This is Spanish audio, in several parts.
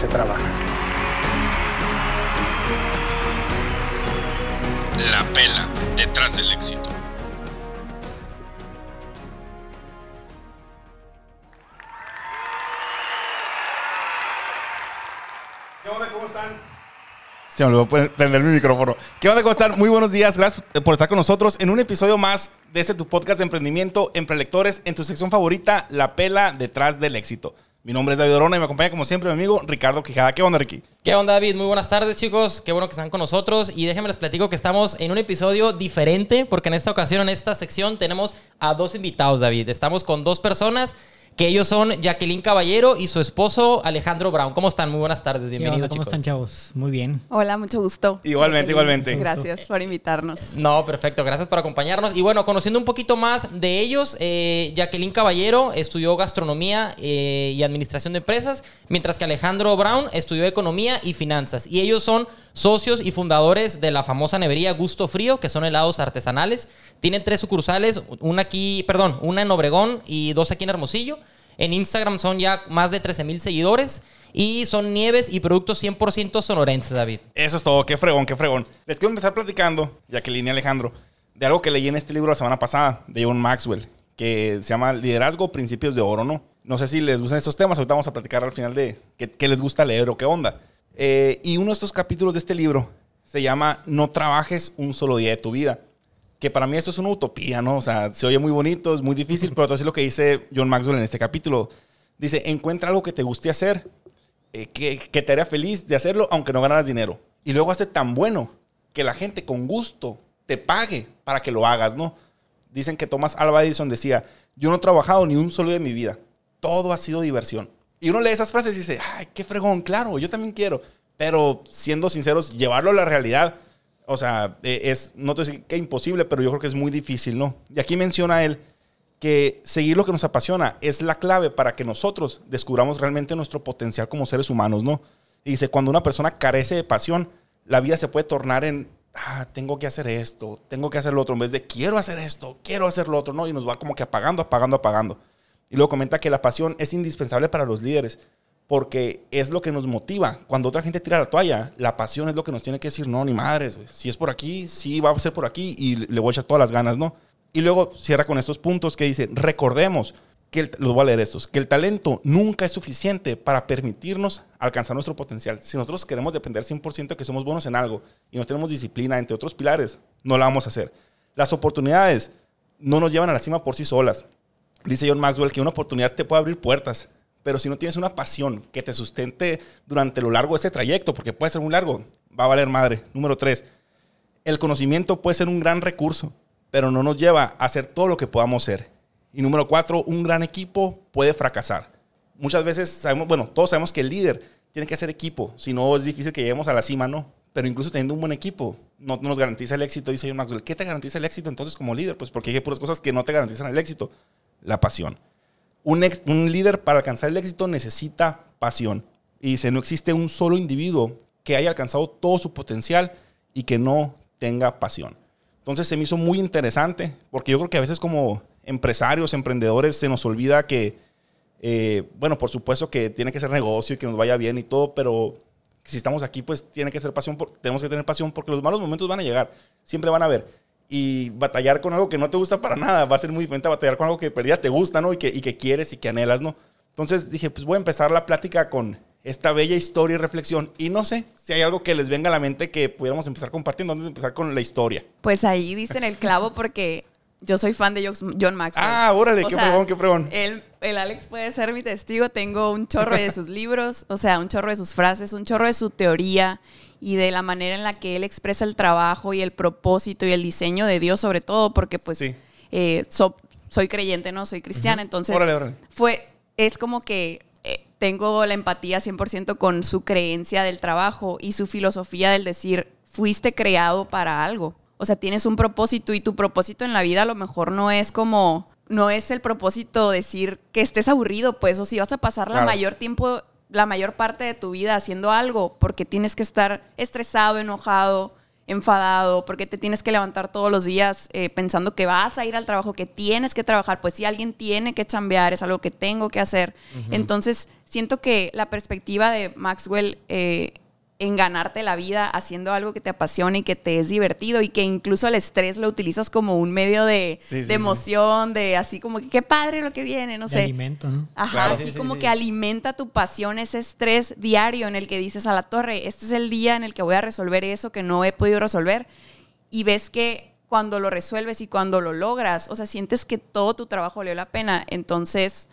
se trabaja. La pela detrás del éxito. ¿Qué onda? ¿Cómo están? Se me olvidó poner- prender mi micrófono. ¿Qué onda? ¿Cómo están? Muy buenos días. Gracias por estar con nosotros en un episodio más de este tu podcast de emprendimiento, Emprelectores, en tu sección favorita, La Pela Detrás del Éxito. Mi nombre es David Orona y me acompaña como siempre mi amigo Ricardo Quijada. ¿Qué onda, Ricky? ¿Qué onda, David? Muy buenas tardes, chicos. Qué bueno que están con nosotros. Y déjenme les platico que estamos en un episodio diferente, porque en esta ocasión, en esta sección, tenemos a dos invitados, David. Estamos con dos personas, que ellos son Jacqueline Caballero y su esposo Alejandro Brown. ¿Cómo están? Muy buenas tardes. Bienvenidos, ¿Cómo chicos. están, chavos? Muy bien. Hola, mucho gusto. Igualmente, igualmente. Gracias por invitarnos. No, perfecto. Gracias por acompañarnos. Y bueno, conociendo un poquito más de ellos, eh, Jacqueline Caballero estudió gastronomía eh, y administración de empresas, mientras que Alejandro Brown estudió economía y finanzas. Y ellos son socios y fundadores de la famosa nevería Gusto Frío, que son helados artesanales. Tienen tres sucursales, una aquí, perdón, una en Obregón y dos aquí en Hermosillo. En Instagram son ya más de 13 mil seguidores y son nieves y productos 100% sonorenses, David. Eso es todo. Qué fregón, qué fregón. Les quiero empezar platicando, Jacqueline y Alejandro, de algo que leí en este libro la semana pasada, de John Maxwell, que se llama Liderazgo, Principios de Oro, ¿no? No sé si les gustan estos temas, ahorita vamos a platicar al final de qué, qué les gusta leer o qué onda. Eh, y uno de estos capítulos de este libro se llama No trabajes un solo día de tu vida. Que para mí esto es una utopía, ¿no? O sea, se oye muy bonito, es muy difícil, pero entonces lo que dice John Maxwell en este capítulo. Dice, encuentra algo que te guste hacer, eh, que, que te haría feliz de hacerlo, aunque no ganaras dinero. Y luego hazte tan bueno que la gente con gusto te pague para que lo hagas, ¿no? Dicen que Thomas Alva Edison decía, yo no he trabajado ni un solo día de mi vida. Todo ha sido diversión. Y uno lee esas frases y dice, ay, qué fregón, claro, yo también quiero. Pero siendo sinceros, llevarlo a la realidad, o sea, eh, es, no te decir que imposible, pero yo creo que es muy difícil, ¿no? Y aquí menciona él que seguir lo que nos apasiona es la clave para que nosotros descubramos realmente nuestro potencial como seres humanos, ¿no? Y dice, cuando una persona carece de pasión, la vida se puede tornar en, ah, tengo que hacer esto, tengo que hacer lo otro, en vez de quiero hacer esto, quiero hacer lo otro, ¿no? Y nos va como que apagando, apagando, apagando. Y luego comenta que la pasión es indispensable para los líderes porque es lo que nos motiva. Cuando otra gente tira la toalla, la pasión es lo que nos tiene que decir, no, ni madres, si es por aquí, sí va a ser por aquí y le voy a echar todas las ganas, ¿no? Y luego cierra con estos puntos que dice, recordemos que, el- los voy a leer estos, que el talento nunca es suficiente para permitirnos alcanzar nuestro potencial. Si nosotros queremos depender 100% de que somos buenos en algo y no tenemos disciplina, entre otros pilares, no la vamos a hacer. Las oportunidades no nos llevan a la cima por sí solas. Dice John Maxwell que una oportunidad te puede abrir puertas, pero si no tienes una pasión que te sustente durante lo largo de ese trayecto, porque puede ser muy largo, va a valer madre. Número tres, el conocimiento puede ser un gran recurso, pero no nos lleva a hacer todo lo que podamos ser. Y número cuatro, un gran equipo puede fracasar. Muchas veces sabemos, bueno, todos sabemos que el líder tiene que hacer equipo, si no es difícil que lleguemos a la cima, ¿no? Pero incluso teniendo un buen equipo, no, no nos garantiza el éxito, dice John Maxwell. ¿Qué te garantiza el éxito entonces como líder? Pues porque hay puras cosas que no te garantizan el éxito. La pasión. Un, líder para alcanzar el éxito necesita pasión. Y dice, no existe un solo individuo que haya alcanzado todo su potencial y que no tenga pasión. Entonces se me hizo muy interesante porque yo creo que a veces como empresarios, emprendedores, se nos olvida que, eh, bueno, por supuesto que tiene que ser negocio y que nos vaya bien y todo, pero si estamos aquí, pues tiene que ser pasión, tenemos que tener pasión porque los malos momentos van a llegar, siempre van a haber. Y batallar con algo que no te gusta para nada va a ser muy diferente a batallar con algo que perdida te gusta, ¿no? Y que, y que quieres y que anhelas, ¿no? Entonces dije, pues voy a empezar la plática con esta bella historia y reflexión. Y no sé si hay algo que les venga a la mente que pudiéramos empezar compartiendo antes de empezar con la historia. Pues ahí diste en el clavo porque yo soy fan de John Maxwell. Ah, órale, O qué sea, qué fregón. El, el Alex puede ser mi testigo. Tengo un chorro de sus libros, o sea, un chorro de sus frases, un chorro de su teoría y de la manera en la que él expresa el trabajo y el propósito y el diseño de Dios, sobre todo, porque pues eh, so- soy creyente, no soy cristiana, entonces Órale, órale. fue es como que eh, tengo la empatía 100% con su creencia del trabajo y su filosofía del decir, fuiste creado para algo. O sea, tienes un propósito y tu propósito en la vida a lo mejor no es como, no es el propósito decir que estés aburrido, pues, o si vas a pasar la mayor tiempo, la mayor parte de tu vida haciendo algo porque tienes que estar estresado, enojado, enfadado, porque te tienes que levantar todos los días eh, pensando que vas a ir al trabajo, que tienes que trabajar, pues si alguien tiene que chambear, es algo que tengo que hacer. Entonces, siento que la perspectiva de Maxwell eh, en ganarte la vida haciendo algo que te apasiona y que te es divertido y que incluso el estrés lo utilizas como un medio de, Sí, sí, de sí. emoción, de así como que qué padre lo que viene, no de sé. alimento, ¿no? Ajá, Claro. así Sí, sí, como sí. que alimenta tu pasión, ese estrés diario en el que dices a la torre, este es el día en el que voy a resolver eso que no he podido resolver. Y ves que cuando lo resuelves y cuando lo logras, o sea, sientes que todo tu trabajo valió la pena. Entonces,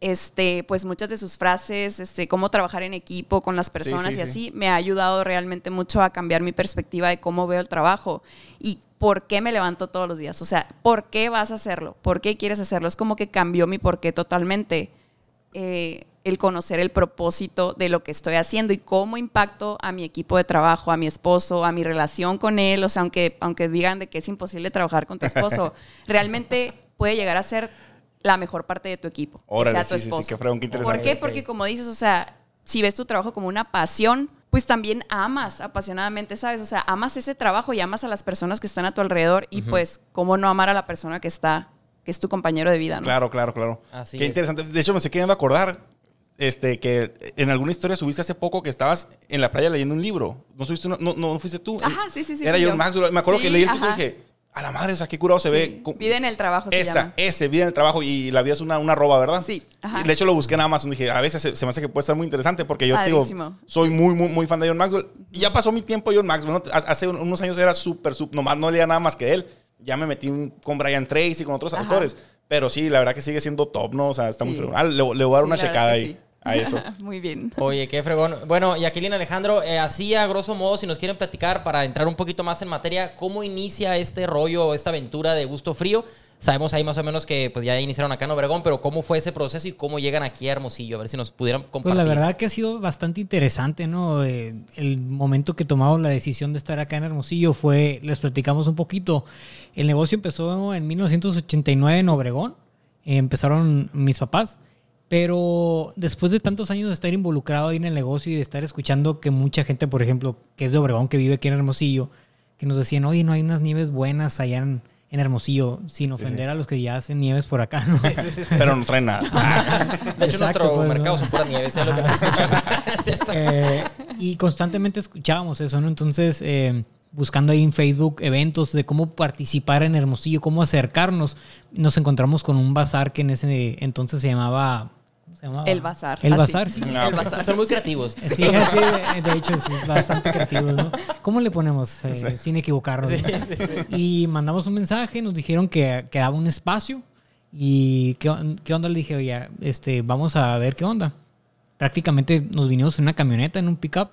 este, pues muchas de sus frases, este, cómo trabajar en equipo con las personas sí, y sí. así, me ha ayudado realmente mucho a cambiar mi perspectiva de cómo veo el trabajo y por qué me levanto todos los días. O sea, ¿por qué vas a hacerlo? ¿Por qué quieres hacerlo? Es como que cambió mi por qué totalmente. Eh, el conocer el propósito de lo que estoy haciendo y cómo impacto a mi equipo de trabajo, a mi esposo, a mi relación con él. O sea, aunque, aunque digan de que es imposible trabajar con tu esposo, realmente puede llegar a ser la mejor parte de tu equipo. que Órale, sea tu sí, sí, sí, esposo. qué fregón, qué ¿Por qué? Porque como dices, o sea, si ves tu trabajo como una pasión, pues también amas apasionadamente, ¿sabes? O sea, amas ese trabajo y amas a las personas que están a tu alrededor y pues, ¿cómo no amar a la persona que está, que es tu compañero de vida, ¿no? Claro, claro, claro. Así Qué es. interesante. De hecho, me estoy queriendo acordar este, que en alguna historia subiste hace poco que estabas en la playa leyendo un libro. ¿No, subiste una- no, no fuiste tú? Ajá, sí, sí, sí, Era John yo. Maxwell. Me acuerdo Sí, que leí el título y dije, a la madre, o sea, qué curado se Sí, ve. Co- Vida en el trabajo se Esa, llama. ese, vida en el trabajo y la vida es una, una roba, ¿verdad? Sí, ajá. Y de hecho lo busqué en Amazon. Dije, a veces se, se me hace que puede estar muy interesante porque yo digo, soy muy, muy, muy fan de John Maxwell. Y ya pasó mi tiempo John Maxwell. ¿no? Hace un- unos años era súper, súper, nomás no leía nada más que él. Ya me metí con Brian Tracy, con otros Ajá. autores. Pero sí, la verdad que sigue siendo top, ¿no? O sea, está muy fregón. Ah, le, le voy a dar Sí, una checada ahí sí. A eso. Muy bien. Oye, qué fregón. Bueno, Jacqueline Alejandro, eh, así a grosso modo, si nos quieren platicar para entrar un poquito más en materia, ¿cómo inicia este rollo, esta aventura de gusto frío? Sabemos ahí más o menos que pues ya iniciaron acá en Obregón, pero ¿cómo fue ese proceso y cómo llegan aquí a Hermosillo? A ver si nos pudieran compartir. Pues la verdad que ha sido bastante interesante, ¿no? Eh, el momento que tomamos la decisión de estar acá en Hermosillo fue, les platicamos un poquito, el negocio empezó en 1989 en Obregón, eh, empezaron mis papás, pero después de tantos años de estar involucrado ahí en el negocio y de estar escuchando que mucha gente, por ejemplo, que es de Obregón, que vive aquí en Hermosillo, que nos decían, oye, no hay unas nieves buenas allá en, en Hermosillo, sin ofender a los que ya hacen nieves por acá, ¿no? Pero no traen nada. De hecho, Exacto, nuestro pues, mercado ¿no? son puras nieves, es lo que nos. Eh, y constantemente escuchábamos eso, ¿no? Entonces, eh, buscando ahí en Facebook eventos de cómo participar en Hermosillo, cómo acercarnos, nos encontramos con un bazar que en ese entonces se llamaba... ¿cómo se llamaba? El bazar. El así. bazar, sí. Ah, El bazar. Son muy creativos. Sí, sí, de, de hecho, sí, bastante creativos, ¿no? ¿Cómo le ponemos? Eh, Sin equivocarnos. ¿no? Y mandamos un mensaje, nos dijeron que quedaba un espacio. ¿Y qué, qué onda? Le dije, oye, este, vamos a ver qué onda. Prácticamente nos vinimos en una camioneta, en un pickup.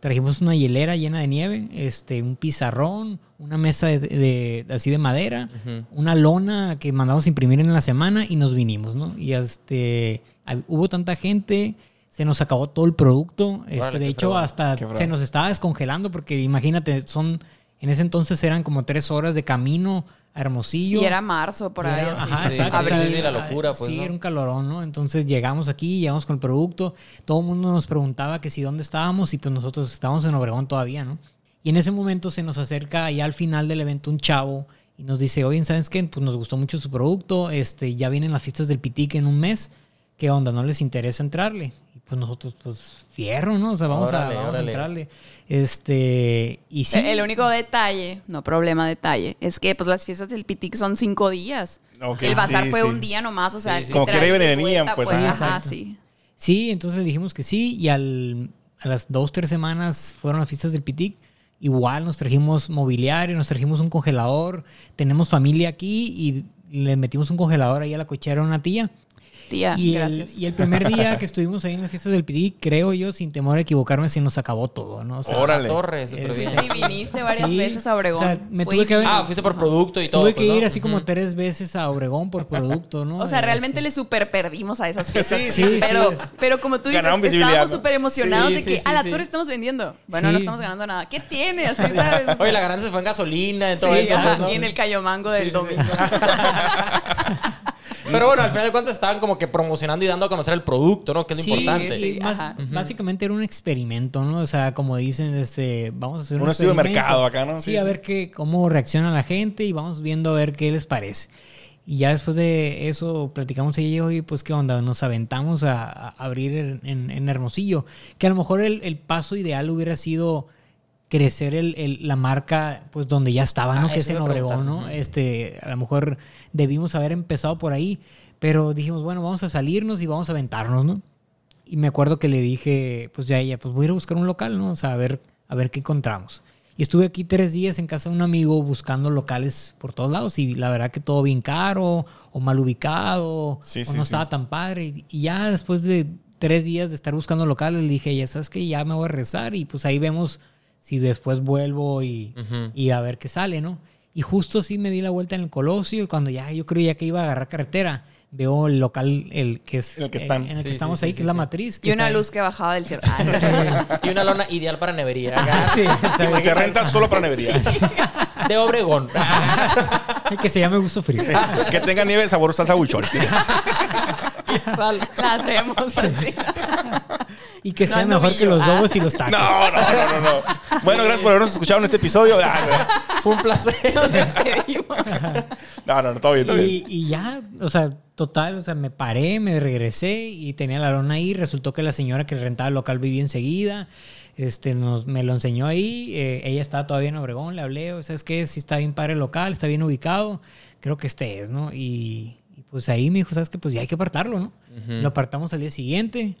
Trajimos una hielera llena de nieve, este, un pizarrón, una mesa de, de- así de madera, una lona que mandamos imprimir en la semana y nos vinimos, ¿no? Y este, hubo tanta gente, se nos acabó todo el producto. Este, de hecho, hasta se nos estaba descongelando porque imagínate, son, en ese entonces eran como tres horas de camino a Hermosillo. Y era marzo, por ahí. era- así. ajá, Sí, la locura, pues, Sí, ¿no? era un calorón, ¿no? Entonces llegamos aquí, llegamos con el producto, todo el mundo nos preguntaba que si dónde estábamos y pues nosotros estábamos en Obregón todavía, ¿no? Y en ese momento se nos acerca ya al final del evento un chavo y nos dice, oye, ¿sabes qué? Pues nos gustó mucho su producto, este, ya vienen las fiestas del Pitic en un mes, ¿qué onda? ¿No les interesa entrarle? Pues nosotros, pues, fierro, ¿no? O sea, vamos, Órale, a, vamos a entrarle. Este, y sí. El único detalle, no problema detalle, es que pues las fiestas del Pitic son cinco días. El bazar sí, fue sí. un día nomás, o sea, Sí, sí. Como que venían, vuelta, pues, ajá. sí. Sí, entonces le dijimos que sí y al, a las dos, tres semanas fueron las fiestas del Pitic. Igual nos trajimos mobiliario, nos trajimos un congelador, tenemos familia aquí y le metimos un congelador ahí a la cochera a una tía. Tía, Y el, gracias. y el primer día que estuvimos ahí en las fiestas del PD, creo yo, sin temor a equivocarme, se nos acabó todo, ¿no? O sea, Órale. La torre, súper bien. Sí, viniste varias Sí, veces a Obregón. o sea, me tuve que- Ah, fuiste por producto y todo. Tuve pues, que ¿no? ir así como tres veces a Obregón por producto, ¿no? O sea, Este, realmente le super perdimos a esas fiestas. Sí, sí, sí. pero, Sí. pero como tú dices, estábamos súper emocionados Sí, de que sí, a la sí, torre estamos vendiendo. Bueno, Sí. no estamos ganando nada. ¿Qué tiene? Así, ¿sabes? Oye, la ganancia fue en gasolina, en todo Sí, eso. pues, y en el cayomango del domingo. Pero bueno, al final de cuentas estaban como que promocionando y dando a conocer el producto, ¿no? Que es lo Sí, importante. sí, más- ajá. básicamente era un experimento, ¿no? O sea, como dicen, este, vamos a hacer un, Un estudio de mercado acá, ¿no? Sí, Sí, a sí. ver qué, cómo reacciona la gente y vamos viendo a ver qué les parece. Y ya después de eso platicamos ella y yo, y pues qué onda, nos aventamos a, a abrir en, en- en Hermosillo. Que a lo mejor el, el paso ideal hubiera sido crecer el, el- la marca pues donde ya estaba, ¿no? Ah, que es en Obregón. ¿no? Este, a lo mejor debimos haber empezado por ahí, pero dijimos, bueno, vamos a salirnos y vamos a aventarnos, ¿no? Y me acuerdo que le dije, pues ya a ella, pues voy a ir a buscar un local, ¿no? O sea, a ver, a ver qué encontramos. Y estuve aquí tres días en casa de un amigo buscando locales por todos lados y la verdad que todo bien caro o mal ubicado Sí, o sí, no sí. estaba tan padre. Y ya después de tres días de estar buscando locales, le dije, ya sabes que ya me voy a rezar y pues ahí vemos si después vuelvo y, Ujú. y a ver qué sale, ¿no? Y justo así me di la vuelta en el Colosio y cuando ya yo creo ya que iba a agarrar carretera, veo el local el que es En el que están. en el que Sí, estamos sí, ahí, sí, que es la sí. matriz. que Y una ahí. luz que bajaba del cielo. Ah, Y una lona ideal para nevería. Sí, está bien. Se renta solo para nevería. De Obregón. que se llame gusto frío. que tenga nieve sabor salsa buchol. la hacemos así. Y que sea no mejor que los Ah. dogos y los tacos. No, no, no, no, no. Bueno, gracias por habernos escuchado en este episodio. Ah, Fue un placer. Nos despedimos. No, no, no, todo bien, todo bien. Y, y ya, o sea, total, o sea, me paré, me regresé y tenía la lona ahí. Resultó que la señora que rentaba el local vivía enseguida. Este, nos, me lo enseñó ahí. eh, ella estaba todavía en Obregón, le hablé. O sea, es que sí está bien padre el local, está bien ubicado. Creo que este es, ¿no? Y, y pues ahí me dijo, ¿sabes qué? Pues ya hay que apartarlo, ¿no? Lo apartamos al día siguiente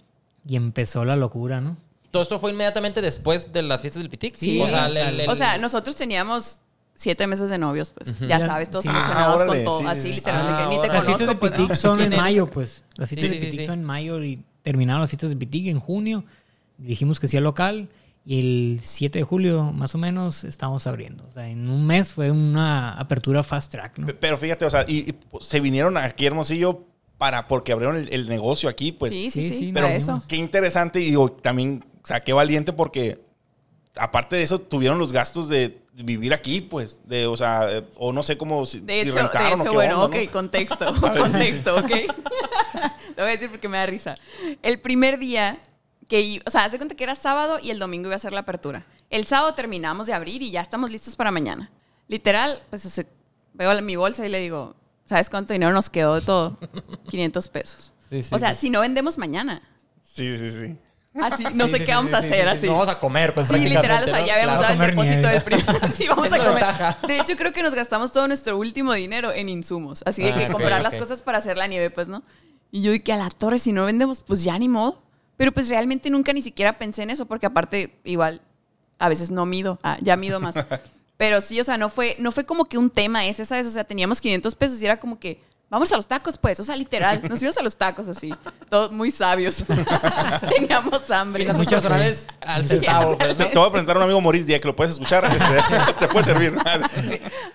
y empezó la locura, ¿no? Todo esto fue inmediatamente después de las fiestas del Pitic. Sí. O sea, el- el- el- O sea, nosotros teníamos siete meses de novios, pues. Ya Ya- sabes, todos sí. emocionados Ah, órale, con todo. sí, sí, así, sí. literal, de Ah, que ni te órale. Las fiestas conozco, de pues. Pitic no. son ¿Quién en mayo, pues. Las fiestas Sí, de sí, Pitic sí. son en mayo y terminaron las fiestas de Pitic en junio. Dijimos que sí al local y el 7 de julio, más o menos, estamos abriendo. O sea, en un mes fue una apertura fast track, ¿no? Pero fíjate, o sea, y, y, pues, se vinieron aquí a Hermosillo para porque abrieron el, el negocio aquí, pues. sí, sí, sí, sí, sí, pero eso. qué interesante y digo, también, o sea, qué valiente porque aparte de eso tuvieron los gastos de vivir aquí, pues, de, o sea, o no sé cómo si, De si hecho, de rentaron o hecho qué bueno, onda, ok, contexto. Ver, contexto, ok. Lo voy a decir porque me da risa. El primer día que, o sea, haz de cuenta que era sábado y el domingo iba a ser la apertura. El sábado terminamos de abrir y ya estamos listos para mañana. Literal, pues o sea, veo mi bolsa y le digo, ¿sabes cuánto dinero nos quedó de todo? 500 pesos. Sí, sí, o sea, sí. si no vendemos mañana. Sí, sí, sí. Así, no sé qué vamos a hacer sí, así. No vamos a comer, pues Sí, literal, o sea, ya habíamos dado el depósito nieve. del primer. Sí, vamos a comer. ventaja. De hecho, creo que nos gastamos todo nuestro último dinero en insumos. Así de Ah, que comprar las cosas para hacer la nieve, pues, ¿no? Y yo dije, a la torre, si no vendemos, pues ya ni modo. Pero pues realmente nunca ni siquiera pensé en eso, porque aparte, igual, a veces no mido. Ah, ya mido más. Pero sí, o sea, no fue, no fue como que un tema ese, ¿sabes? O sea, teníamos 500 pesos y era como que, vamos a los tacos, pues. O sea, literal, nos íbamos a los tacos así. Todos muy sabios. teníamos hambre. Finanzas personales al centavo. pues, Te, ¿no? te voy a presentar a un amigo Maurice Díaz que lo puedes escuchar, este, te puede servir.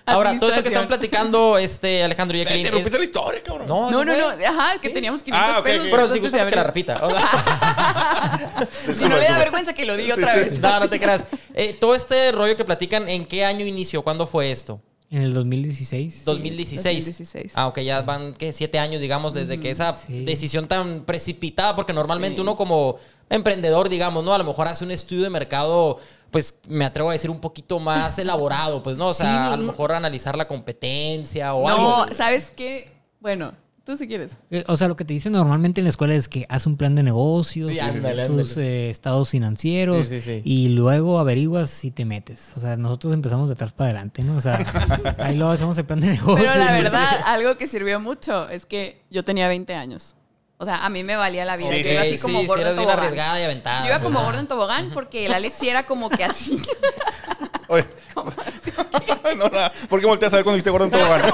Ahora, todo esto que están platicando, este, Alejandro y Te Jacqueline. rompiste es- la historia, cabrón. No, No, no, no. Ajá, que teníamos 500 Ah, ok, pesos. Pero si gusta que la repita. O sea, Si no le da vergüenza que lo diga otra vez. no, no te creas. Eh, todo este rollo que platican, ¿en qué año inició? ¿Cuándo fue esto? En el 2016. 2016. 2016. Ah, ok, ya van, ¿qué? Siete años, digamos, desde que esa sí. decisión tan precipitada, porque normalmente Sí. uno como emprendedor, digamos, ¿no? A lo mejor hace un estudio de mercado, pues me atrevo a decir un poquito más elaborado, pues, ¿no? O sea, Sí, a lo no. mejor analizar la competencia o No, algo. ¿sabes qué? Bueno, tú si quieres. Eh, O sea, lo que te dicen normalmente en la escuela es que haz un plan de negocios, Sí, tus ándale, eh, estados financieros Sí, sí, sí. y luego averiguas si te metes. O sea, nosotros empezamos de atrás para adelante, ¿no? O sea, ahí luego hacemos el plan de negocios. Pero la verdad, algo que sirvió mucho es que yo tenía 20 años. O sea, a mí me valía la vida. Sí, yo iba así sí, como sí, gordo en tobogán. arriesgada y aventada. Yo iba como gordo en tobogán porque el Alex sí era como que así. Oye. no, nada. ¿Por qué volteas a ver cuando dijiste gordo en tobogán?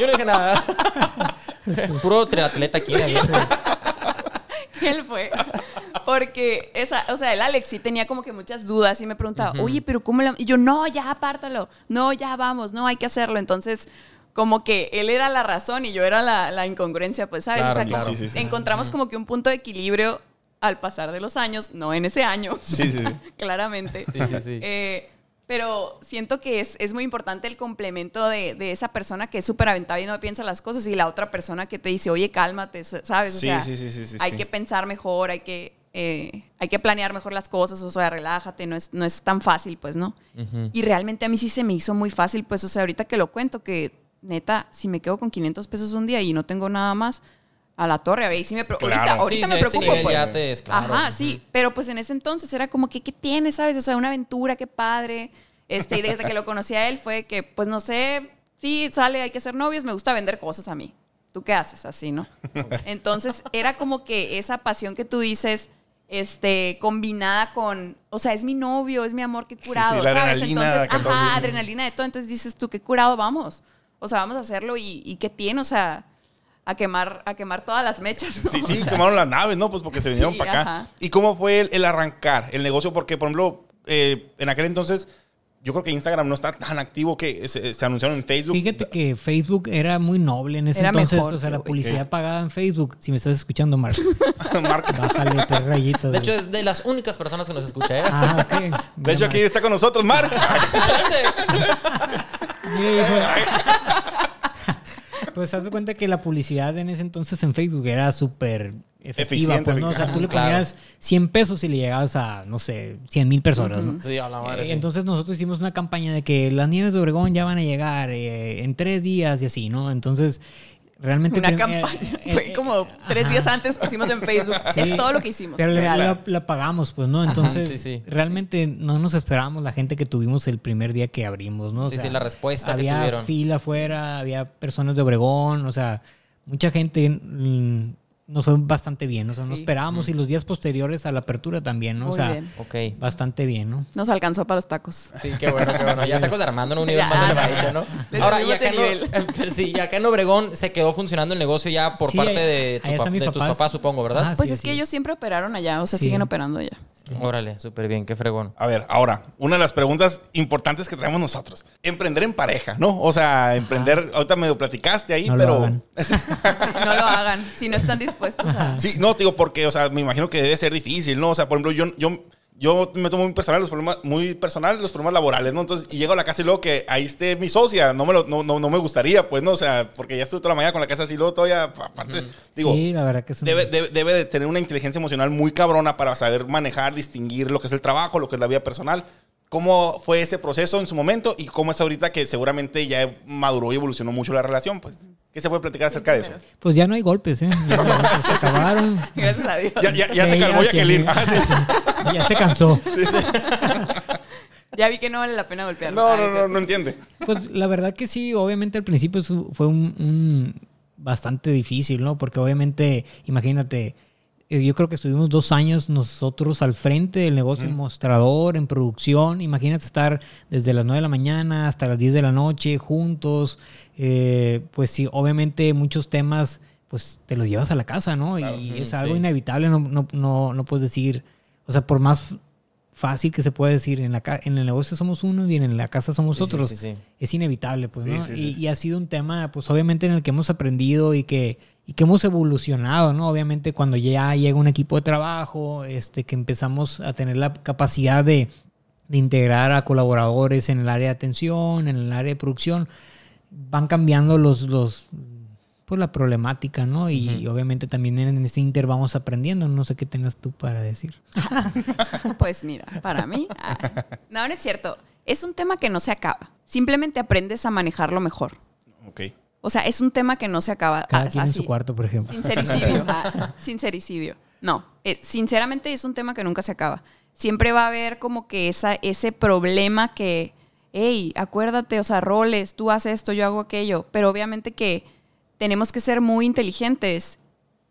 Yo no dije nada. Puro triatleta aquí. ¿no? él fue. Porque esa, o sea, el Alex sí tenía como que muchas dudas y me preguntaba, Ujú. oye, pero ¿cómo la-?" Y yo, no, ya apártalo, no, ya vamos, no, hay que hacerlo. Entonces, como que él era la razón y yo era la, la incongruencia, pues, ¿sabes? Claro, o sea, claro. como Sí, sí, sí. encontramos como que un punto de equilibrio al pasar de los años, no en ese año, Sí, sí, sí. claramente. Sí, sí, sí. Eh, pero siento que es, es muy importante el complemento de, de esa persona que es súper aventada y no piensa las cosas y la otra persona que te dice, oye, cálmate, ¿sabes? O Sí, sea, sí, sí, sí, sí, hay sí. que pensar mejor, hay que, eh, hay que planear mejor las cosas, o sea, relájate, no es, no es tan fácil, pues, ¿no? Y realmente a mí sí se me hizo muy fácil, pues, o sea, ahorita que lo cuento, que neta, si me quedo con 500 pesos un día y no tengo nada más, a la torre, a ver, y sí me. Claro. Ahorita, ahorita Sí, me sí, preocupo, nivel pues. ya te es claro. Ajá, sí, pero pues en ese entonces era como que, ¿qué tiene, sabes? O sea, una aventura, qué padre. Este, y desde que lo conocí a él fue que, pues no sé, sí, sale, hay que ser novios, me gusta vender cosas a mí. ¿Tú qué haces? Así, ¿no? Entonces era como que esa pasión que tú dices, este, combinada con, o sea, es mi novio, es mi amor, qué Sí, curado, sí, la ¿sabes? adrenalina Entonces, ajá, adrenalina de todo. Entonces dices tú, qué curado, vamos. O sea, vamos a hacerlo y, y qué tiene, o sea, a quemar, a quemar todas las mechas. ¿no? Sí, sí, quemaron las naves, ¿no? Pues porque se vinieron Sí, para acá. ajá. ¿Y cómo fue el, el arrancar el negocio? Porque, por ejemplo, eh, en aquel entonces, yo creo que Instagram no está tan activo que se, se anunciaron en Facebook. Fíjate que Facebook era muy noble en ese Era entonces. mejor, o sea, la publicidad pagada en Facebook. Si me estás escuchando, Marco, Marca. bájale tres rayitas. De hecho, es de las únicas personas que nos escucha. ¿eh? Ah, ok. De hecho, aquí está con nosotros, Mark. Pues haz de cuenta que la publicidad en ese entonces en Facebook era súper efectiva. Eficiente, Pues, ¿no? O sea, tú le Claro. ponías 100 pesos y le llegabas a, no sé, 100 mil personas. ¿no? Sí, a la madre. Eh, sí. Entonces nosotros hicimos una campaña de que las nieves de Obregón ya van a llegar eh, en tres días y así, ¿no? Entonces, realmente... Una campaña. eh, Fue eh, como tres ajá. días antes pusimos en Facebook. Sí. Es todo lo que hicimos. Pero la, real. la- la pagamos, pues, ¿no? Entonces, sí, sí. realmente no nos esperábamos la gente que tuvimos el primer día que abrimos, ¿no? O Sí, sí, la respuesta que había tuvieron. fila afuera, había personas de Obregón, o sea, mucha gente mm, nos fue bastante bien, o sea, no Sí. esperábamos y los días posteriores a la apertura también, ¿no? o Muy sea, bien. Ok. bastante bien, ¿no? Nos alcanzó para los tacos. Sí, qué bueno, qué bueno. Ya tacos de Armando en un nivel Ya. más elevadito, ¿no? Le Ahora, y subimos acá, pero sí, y acá en Obregón se quedó funcionando el negocio ya por Sí, parte de, tu tus papás. supongo, ¿verdad? Ajá, Pues sí, es que ellos siempre operaron allá, o sea, Sí. siguen operando allá. Órale, súper bien, qué fregón. A ver, ahora, una de las preguntas importantes que traemos nosotros. Emprender en pareja, ¿no? O sea, emprender, ahorita medio platicaste ahí, No lo pero... hagan. Sí, no lo hagan si no están dispuestos a. Sí, no, te digo, porque, o sea, me imagino que debe ser difícil, ¿no? O sea, por ejemplo, yo, yo, yo me tomo muy personal los problemas, muy personal los problemas laborales, ¿no? Entonces, y llego a la casa y luego que ahí esté mi socia, no me, lo, no, no, no me gustaría, pues, ¿no? O sea, porque ya estuve toda la mañana con la casa así, luego todavía, aparte, digo, sí, la verdad que es un- debe, debe, debe de tener una inteligencia emocional muy cabrona para saber manejar, distinguir lo que es el trabajo, lo que es la vida personal. ¿Cómo fue ese proceso en su momento y cómo es ahorita que seguramente ya maduró y evolucionó mucho la relación? Pues, ¿qué se puede platicar acerca de eso? Pues ya no hay golpes, ¿eh? Ya se acabaron. Gracias a Dios. Ya, ya, ya se calmó Jacqueline. Ah, sí. Ya se cansó. Ya vi que no vale la pena golpear. No, no, no, no entiende. Pues la verdad que sí, obviamente al principio fue un, un bastante difícil, ¿no? Porque obviamente, imagínate, yo creo que estuvimos dos años nosotros al frente del negocio en mostrador, en producción. Imagínate estar desde las 9 de la mañana hasta las 10 de la noche juntos. Eh, pues sí, obviamente muchos temas, pues te los llevas a la casa, ¿no? y es algo sí. inevitable, no, no, no, no puedes decir, o sea, por más fácil que se puede decir, en, la ca- en el negocio somos uno y en la casa somos Sí, sí, otros sí, sí. es inevitable, pues, Sí, ¿no? sí, y, sí. y ha sido un tema, pues, obviamente en el que hemos aprendido y que, y que hemos evolucionado, ¿no? Obviamente cuando ya llega un equipo de trabajo, este, que empezamos a tener la capacidad de, de integrar a colaboradores en el área de atención, en el área de producción, van cambiando los, los pues la problemática, ¿no? Y, obviamente también en este inter vamos aprendiendo. No sé qué tengas tú para decir. Pues mira, para mí. no, no es cierto. Es un tema que no se acaba. Simplemente aprendes a manejarlo mejor. Ok. O sea, es un tema que no se acaba. Cada ah, quien en su cuarto, por ejemplo. Sincericidio. ah, sincericidio. No, eh, sinceramente es un tema que nunca se acaba. Siempre va a haber como que esa, ese problema que, hey, acuérdate, o sea, roles, tú haces esto, yo hago aquello. Pero obviamente que tenemos que ser muy inteligentes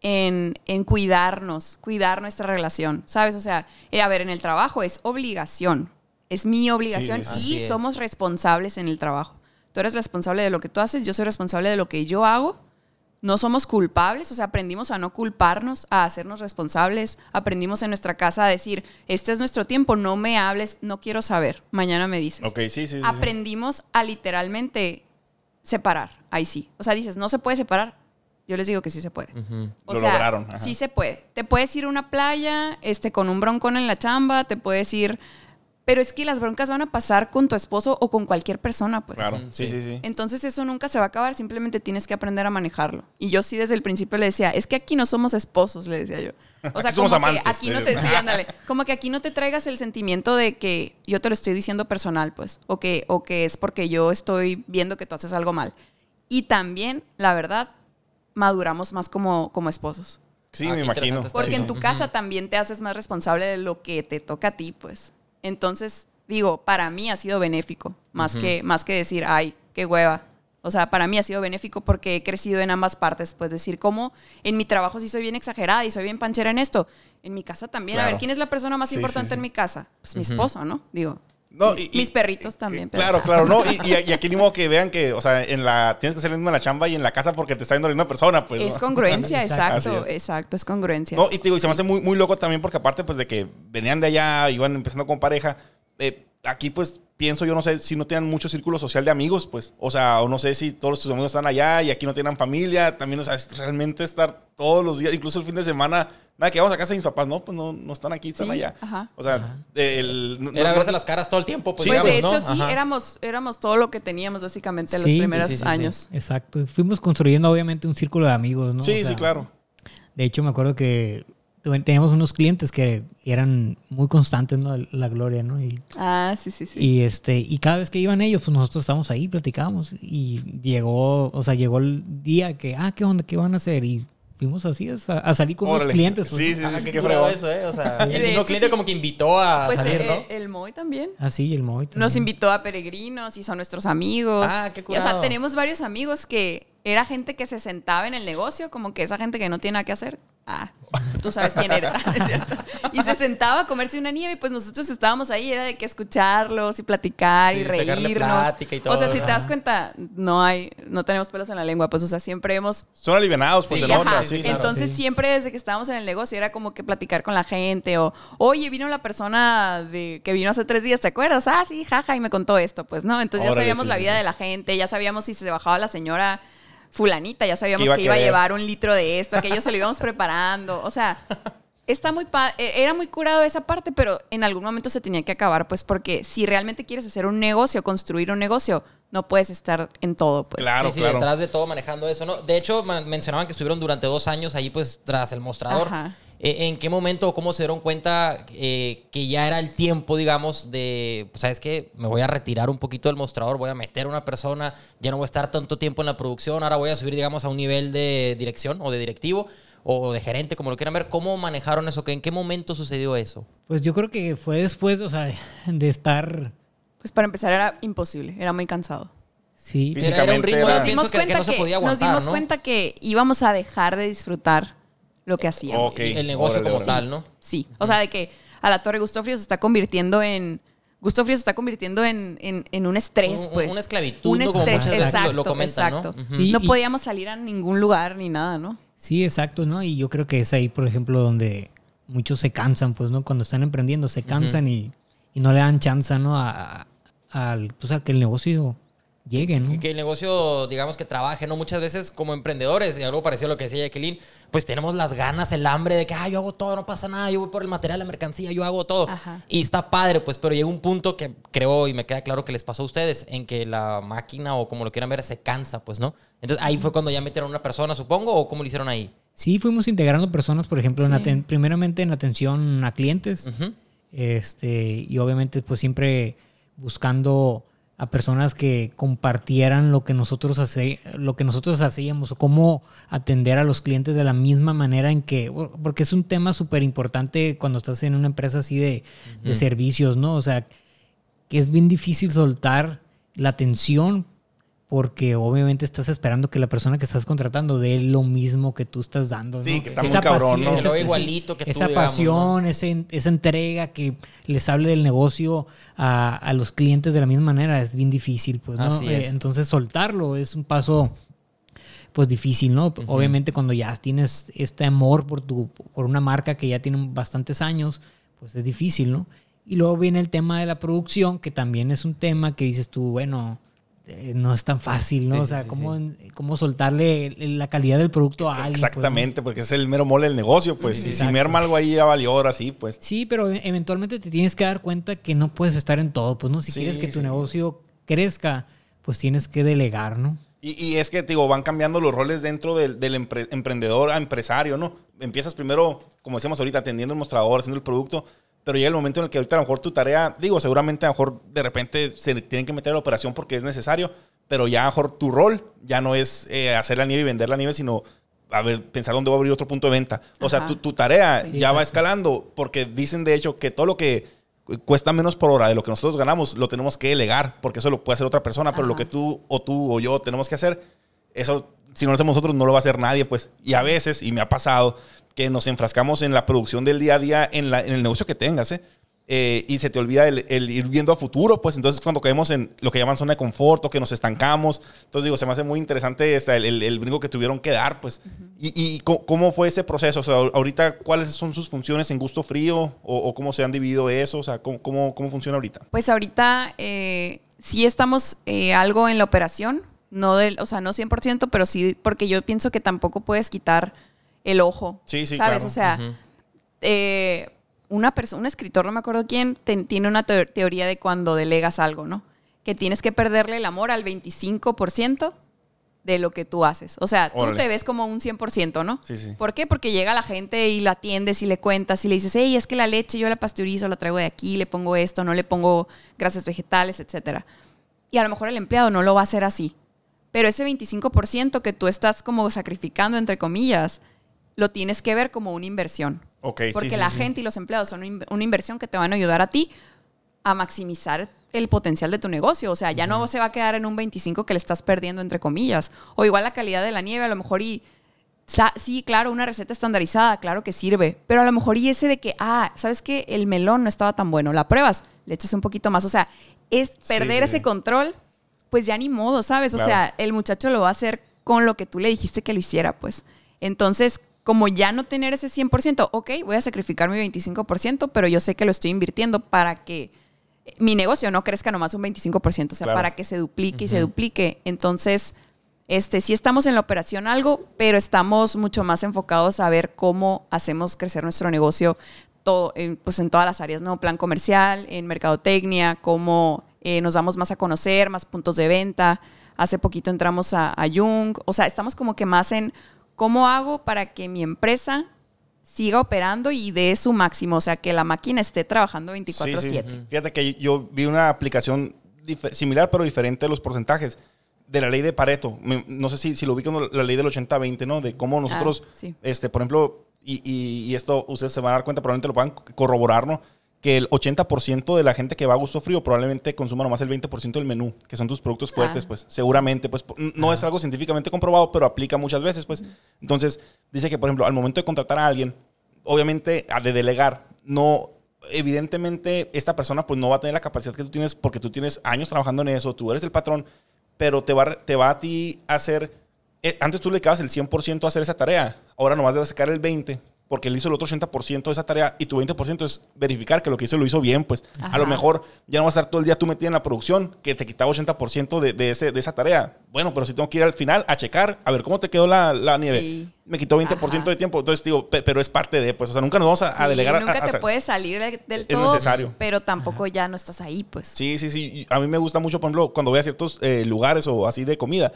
en, en cuidarnos, cuidar nuestra relación, ¿sabes? O sea, eh, a ver, en el trabajo es obligación, es mi obligación Sí, sí, sí. y somos responsables en el trabajo. Tú eres responsable de lo que tú haces, yo soy responsable de lo que yo hago no somos culpables, o sea, aprendimos a no culparnos, a hacernos responsables, aprendimos en nuestra casa a decir, este es nuestro tiempo, no me hables, no quiero saber, mañana me dices. Ok, sí, sí, sí. sí. Aprendimos a literalmente separar, ahí sí. O sea, dices, no se puede separar. Yo les digo que sí se puede. O Lo sea, lograron, ajá. sí se puede. Te puedes ir a una playa, este, con un broncón en la chamba, te puedes ir. Pero es que las broncas van a pasar con tu esposo o con cualquier persona, pues. Claro, sí, sí, sí. Entonces eso nunca se va a acabar, simplemente tienes que aprender a manejarlo. Y yo sí desde el principio le decía, es que aquí no somos esposos, le decía yo. O sea, Aquí somos como amantes, que aquí no te sí, ándale, como que aquí no te traigas el sentimiento de que yo te lo estoy diciendo personal, pues, o que o que es porque yo estoy viendo que tú haces algo mal. Y también, la verdad, maduramos más como como esposos. Sí, Ah, me imagino. Porque Sí, en sí. tu casa también te haces más responsable de lo que te toca a ti, pues. Entonces, digo, para mí ha sido benéfico, más, que, más que decir, ay, qué hueva. O sea, para mí ha sido benéfico porque he crecido en ambas partes, pues decir, como en mi trabajo sí soy bien exagerada y soy bien panchera en esto. En mi casa también. A ver, ¿quién es la persona más Sí, importante sí, sí. en mi casa? Pues mi esposo, ¿no? Digo, No, y- y- mis perritos también. pero- Claro, claro, no. Y, y- y aquí ni modo que vean que, o sea, en la tienes que ser el mismo en la chamba y en la casa porque te está viendo la misma persona, pues. Es ¿no? congruencia, exacto, es. exacto, es congruencia. No, y te digo, y se me hace muy, muy loco también porque aparte, pues, de que venían de allá, iban empezando con pareja, eh, aquí, pues, pienso yo, no sé, si no tienen mucho círculo social de amigos, pues, o sea, o no sé si todos tus amigos están allá y aquí no tienen familia, también, o sea, es realmente estar todos los días, incluso el fin de semana, nada, que vamos a casa de mis papás, no, pues, no, no están aquí, están Sí, allá. ajá. O sea, el... no- Era no- verse las caras todo el tiempo, pues, Pues digamos, de hecho ¿no? sí, éramos, éramos todo lo que teníamos básicamente los Sí, primeros sí, sí, sí. años. Exacto. Fuimos construyendo obviamente un círculo de amigos, ¿no? Sí, O sí, claro. De hecho, me acuerdo que teníamos unos clientes que eran muy constantes, ¿no? La gloria, ¿no? Y, Ah, sí, sí, sí. y este, y cada vez que iban ellos, pues nosotros estábamos ahí, platicábamos. Y llegó, o sea, llegó el día que, ah, ¿qué onda? ¿Qué van a hacer? Y fuimos así a, a salir con Órale. los clientes. pues, Sí, sí, Ah, sí, qué curado fregón. eso, ¿eh? O sea, el mismo hecho, cliente sí. como que invitó a Pues salir, eh, ¿no? eh, el Moy también. Así, el Moy. también. Nos invitó a peregrinos y son nuestros amigos. Ah, qué Y, o sea, curado. tenemos varios amigos que era gente que se sentaba en el negocio, como que esa gente que no tiene nada que hacer. Ah, tú sabes quién eres, ¿no es cierto? Y se sentaba a comerse una nieve y pues nosotros estábamos ahí, era de que escucharlos y platicar Sí, y reírnos. plática y todo, o sea, si te das cuenta, no hay, no tenemos pelos en la lengua, pues o sea, siempre hemos Son alivianados, pues, Sí, ajá. sí. Entonces Sí. siempre desde que estábamos en el negocio era como que platicar con la gente o, oye, vino la persona de que vino hace tres días, ¿te acuerdas? Ah, sí, jaja, y me contó esto, pues, ¿no? Entonces ya sabíamos sí, la vida sí. de la gente, ya sabíamos si se bajaba la señora fulanita, ya sabíamos Que iba que a iba a querer. llevar un litro de esto, aquello se lo íbamos preparando, o sea... Está muy pa- eh, era muy curado esa parte, pero en algún momento se tenía que acabar, pues porque si realmente quieres hacer un negocio, construir un negocio, no puedes estar en todo, pues. Claro, sí, sí, claro. detrás de todo manejando eso, ¿no? De hecho, mencionaban que estuvieron durante dos años ahí, pues, tras el mostrador. Ajá. Eh, ¿En qué momento o cómo se dieron cuenta eh, que ya era el tiempo, digamos, de, pues, ¿sabes qué? Me voy a retirar un poquito del mostrador, voy a meter a una persona, ya no voy a estar tanto tiempo en la producción, ahora voy a subir, digamos, a un nivel de dirección o de directivo o de gerente, como lo quieran ver. ¿Cómo manejaron eso? ¿En qué momento sucedió eso? Pues yo creo que fue después, o sea, de estar... Pues para empezar era imposible, era muy cansado. Sí, era un ritmo, era- Nos dimos que, que cuenta no se que, podía nos aguantar, dimos ¿no? cuenta que íbamos a dejar de disfrutar lo que hacíamos. Ok. el negocio órale, como órale. tal, ¿no? Sí, o sea, de que a la Torre Gusto Frío se está convirtiendo en... Gusto Frío se está convirtiendo en, en, en un estrés, Un- pues. una esclavitud, Un estrés, lo- exacto, lo exacto. Sí, no y- podíamos salir a ningún lugar ni nada, ¿no? Sí, exacto, ¿no? Y yo creo que es ahí, por ejemplo, donde muchos se cansan, pues, ¿no? Cuando están emprendiendo, se cansan y, y no le dan chance, ¿no? A, a- al, pues, a que el negocio llegue, ¿no? Que, que el negocio, digamos, que trabaje, ¿no? Muchas veces como emprendedores, y algo parecido a lo que decía Jacqueline, pues tenemos las ganas, el hambre de que, ah, yo hago todo, no pasa nada, yo voy por el material, la mercancía, yo hago todo. Ajá. Y está padre, pues, pero llega un punto que creo y me queda claro que les pasó a ustedes, en que la máquina o como lo quieran ver, se cansa, pues, ¿no? Entonces ahí fue cuando ya metieron a una persona, supongo, o cómo lo hicieron ahí. Sí, fuimos integrando personas, por ejemplo, en Sí. aten- primeramente en atención a clientes, este, y obviamente, pues, siempre buscando a personas que compartieran lo que nosotros hace, lo que nosotros hacíamos o cómo atender a los clientes de la misma manera en que porque es un tema súper importante cuando estás en una empresa así de, de servicios, ¿no? O sea, que es bien difícil soltar la atención porque obviamente estás esperando que la persona que estás contratando dé lo mismo que tú estás dando. Sí, ¿no? que está muy cabrón, ¿no? Que lo esa- igualito que tú, esa digamos, pasión, esa entrega que les hable del negocio a, a los clientes de la misma manera es bien difícil, pues, ¿no? Así Eh, es. entonces soltarlo es un paso pues difícil, ¿no? Obviamente cuando ya tienes este amor por, tu, por una marca que ya tiene bastantes años, pues es difícil, ¿no? Y luego viene el tema de la producción, que también es un tema que dices tú, bueno, eh, no es tan fácil, ¿no? Sí, o sea, sí, ¿cómo, cómo soltarle la calidad del producto a alguien. pues, ¿no? Exactamente, porque es el mero mole del negocio, pues. Si- si merma algo ahí ya valió ahora sí, pues. Sí, pero e- eventualmente te tienes que dar cuenta que no puedes estar en todo, pues, ¿no? Si quieres que tu negocio crezca, pues tienes que delegar, ¿no? Y, y es que, te digo, van cambiando los roles dentro del, del empre- emprendedor a empresario, ¿no? Empiezas primero, como decíamos ahorita, atendiendo el mostrador, haciendo el producto, pero llega el momento en el que ahorita a lo mejor tu tarea, digo, seguramente a lo mejor de repente se tienen que meter a la operación porque es necesario, pero ya a lo mejor tu rol ya no es eh, hacer la nieve y vender la nieve, sino a ver, pensar dónde va a abrir otro punto de venta. O sea, tu, tu tarea Sí, ya va escalando porque dicen de hecho que todo lo que cuesta menos por hora de lo que nosotros ganamos, lo tenemos que delegar, porque eso lo puede hacer otra persona, pero lo Ajá. que tú o tú o yo tenemos que hacer, eso si no lo hacemos nosotros no lo va a hacer nadie, pues. Y a veces, y me ha pasado, que nos enfrascamos en la producción del día a día, en, la- en el negocio que tengas, ¿eh? Eh, y se te olvida el, el ir viendo a futuro, pues entonces cuando caemos en lo que llaman zona de confort o que nos estancamos, entonces digo, se me hace muy interesante esta- el, el, el brinco que tuvieron que dar, pues. y, y co- cómo fue ese proceso? O sea, ahorita, ¿cuáles son sus funciones en gusto frío? ¿O, o cómo se han dividido eso? O sea, ¿cómo, cómo, cómo funciona ahorita? Pues ahorita eh, sí estamos eh, algo en la operación, no del, o sea, no 100%, pero sí porque yo pienso que tampoco puedes quitar el ojo. Sí, sí, ¿Sabes? claro. O sea, eh, una persona, un escritor, no me acuerdo quién, tiene una teo- teoría de cuando delegas algo, ¿no? Que tienes que perderle el amor al 25% de lo que tú haces. O sea, tú te ves como un 100%, ¿no? Sí, sí. ¿Por qué? Porque llega la gente y la atiendes y le cuentas y le dices, hey, es que la leche yo la pasteurizo, la traigo de aquí, le pongo esto, no le pongo grasas vegetales, etcétera. Y a lo mejor el empleado no lo va a hacer así. Pero ese 25% que tú estás como sacrificando, entre comillas, lo tienes que ver como una inversión. Ok, sí, Porque sí, la sí. gente y los empleados son una in- una inversión que te van a ayudar a ti a maximizar el potencial de tu negocio. O sea, ya no se va a quedar en un 25 que le estás perdiendo, entre comillas. O igual la calidad de la nieve, a lo mejor y... Sí, claro, una receta estandarizada, claro que sirve. Pero a lo mejor y ese de que, ah, ¿sabes qué? El melón no estaba tan bueno. La pruebas, le echas un poquito más. O sea, es perder ese control, pues ya ni modo, ¿sabes? O Claro. sea, el muchacho lo va a hacer con lo que tú le dijiste que lo hiciera, pues. Entonces, como ya no tener ese 100%, ok, voy a sacrificar mi 25%, pero yo sé que lo estoy invirtiendo para que mi negocio no crezca nomás un 25%, o sea, Claro. para que se duplique y se duplique. Entonces, este, sí estamos en la operación algo, pero estamos mucho más enfocados a ver cómo hacemos crecer nuestro negocio todo, en, pues en todas las áreas, ¿no? Plan comercial, en mercadotecnia, cómo eh, nos damos más a conocer, más puntos de venta. Hace poquito entramos a, a Jung. O sea, estamos como que más en cómo hago para que mi empresa siga operando y dé su máximo. O sea, que la máquina esté trabajando 24/7. Sí, sí. Fíjate que yo vi una aplicación similar pero diferente de los porcentajes de la ley de Pareto. No sé si, si lo ubican la ley del 80-20, ¿no? De cómo nosotros, Ah, sí. este, por ejemplo, y, y- y esto ustedes se van a dar cuenta, probablemente lo puedan corroborar, ¿no? Que el 80% de la gente que va a gusto frío probablemente consuma nomás el 20% del menú, que son tus productos fuertes, Ah. pues seguramente, pues no es algo científicamente comprobado, pero aplica muchas veces, pues. Entonces, dice que, por ejemplo, al momento de contratar a alguien, obviamente, a de delegar, no, evidentemente, esta persona pues no va a tener la capacidad que tú tienes porque tú tienes años trabajando en eso, tú eres el patrón, pero te va, a te va a ti a hacer, eh, antes tú le quedabas el 100% a hacer esa tarea, ahora nomás debes sacar el 20%. Porque él hizo el otro 80% de esa tarea y tu 20% es verificar que lo que hizo lo hizo bien, pues a lo Ajá. mejor ya no vas a estar todo el día tú metida en la producción que te quitaba 80% de, de, ese, de esa tarea. Bueno, pero si tengo que ir al final a checar, a ver cómo te quedó la, la nieve. Sí. Me quitó 20% Ajá. de tiempo. Entonces, digo, pe- pero es parte de, pues, o sea, nunca nos vamos a, a Sí, delegar. a- nunca a- te puedes salir de- del Es todo, necesario. pero tampoco ya no estás ahí, pues. Sí, sí, sí. A mí me gusta mucho, por ejemplo, cuando voy a ciertos eh, lugares o así de comida,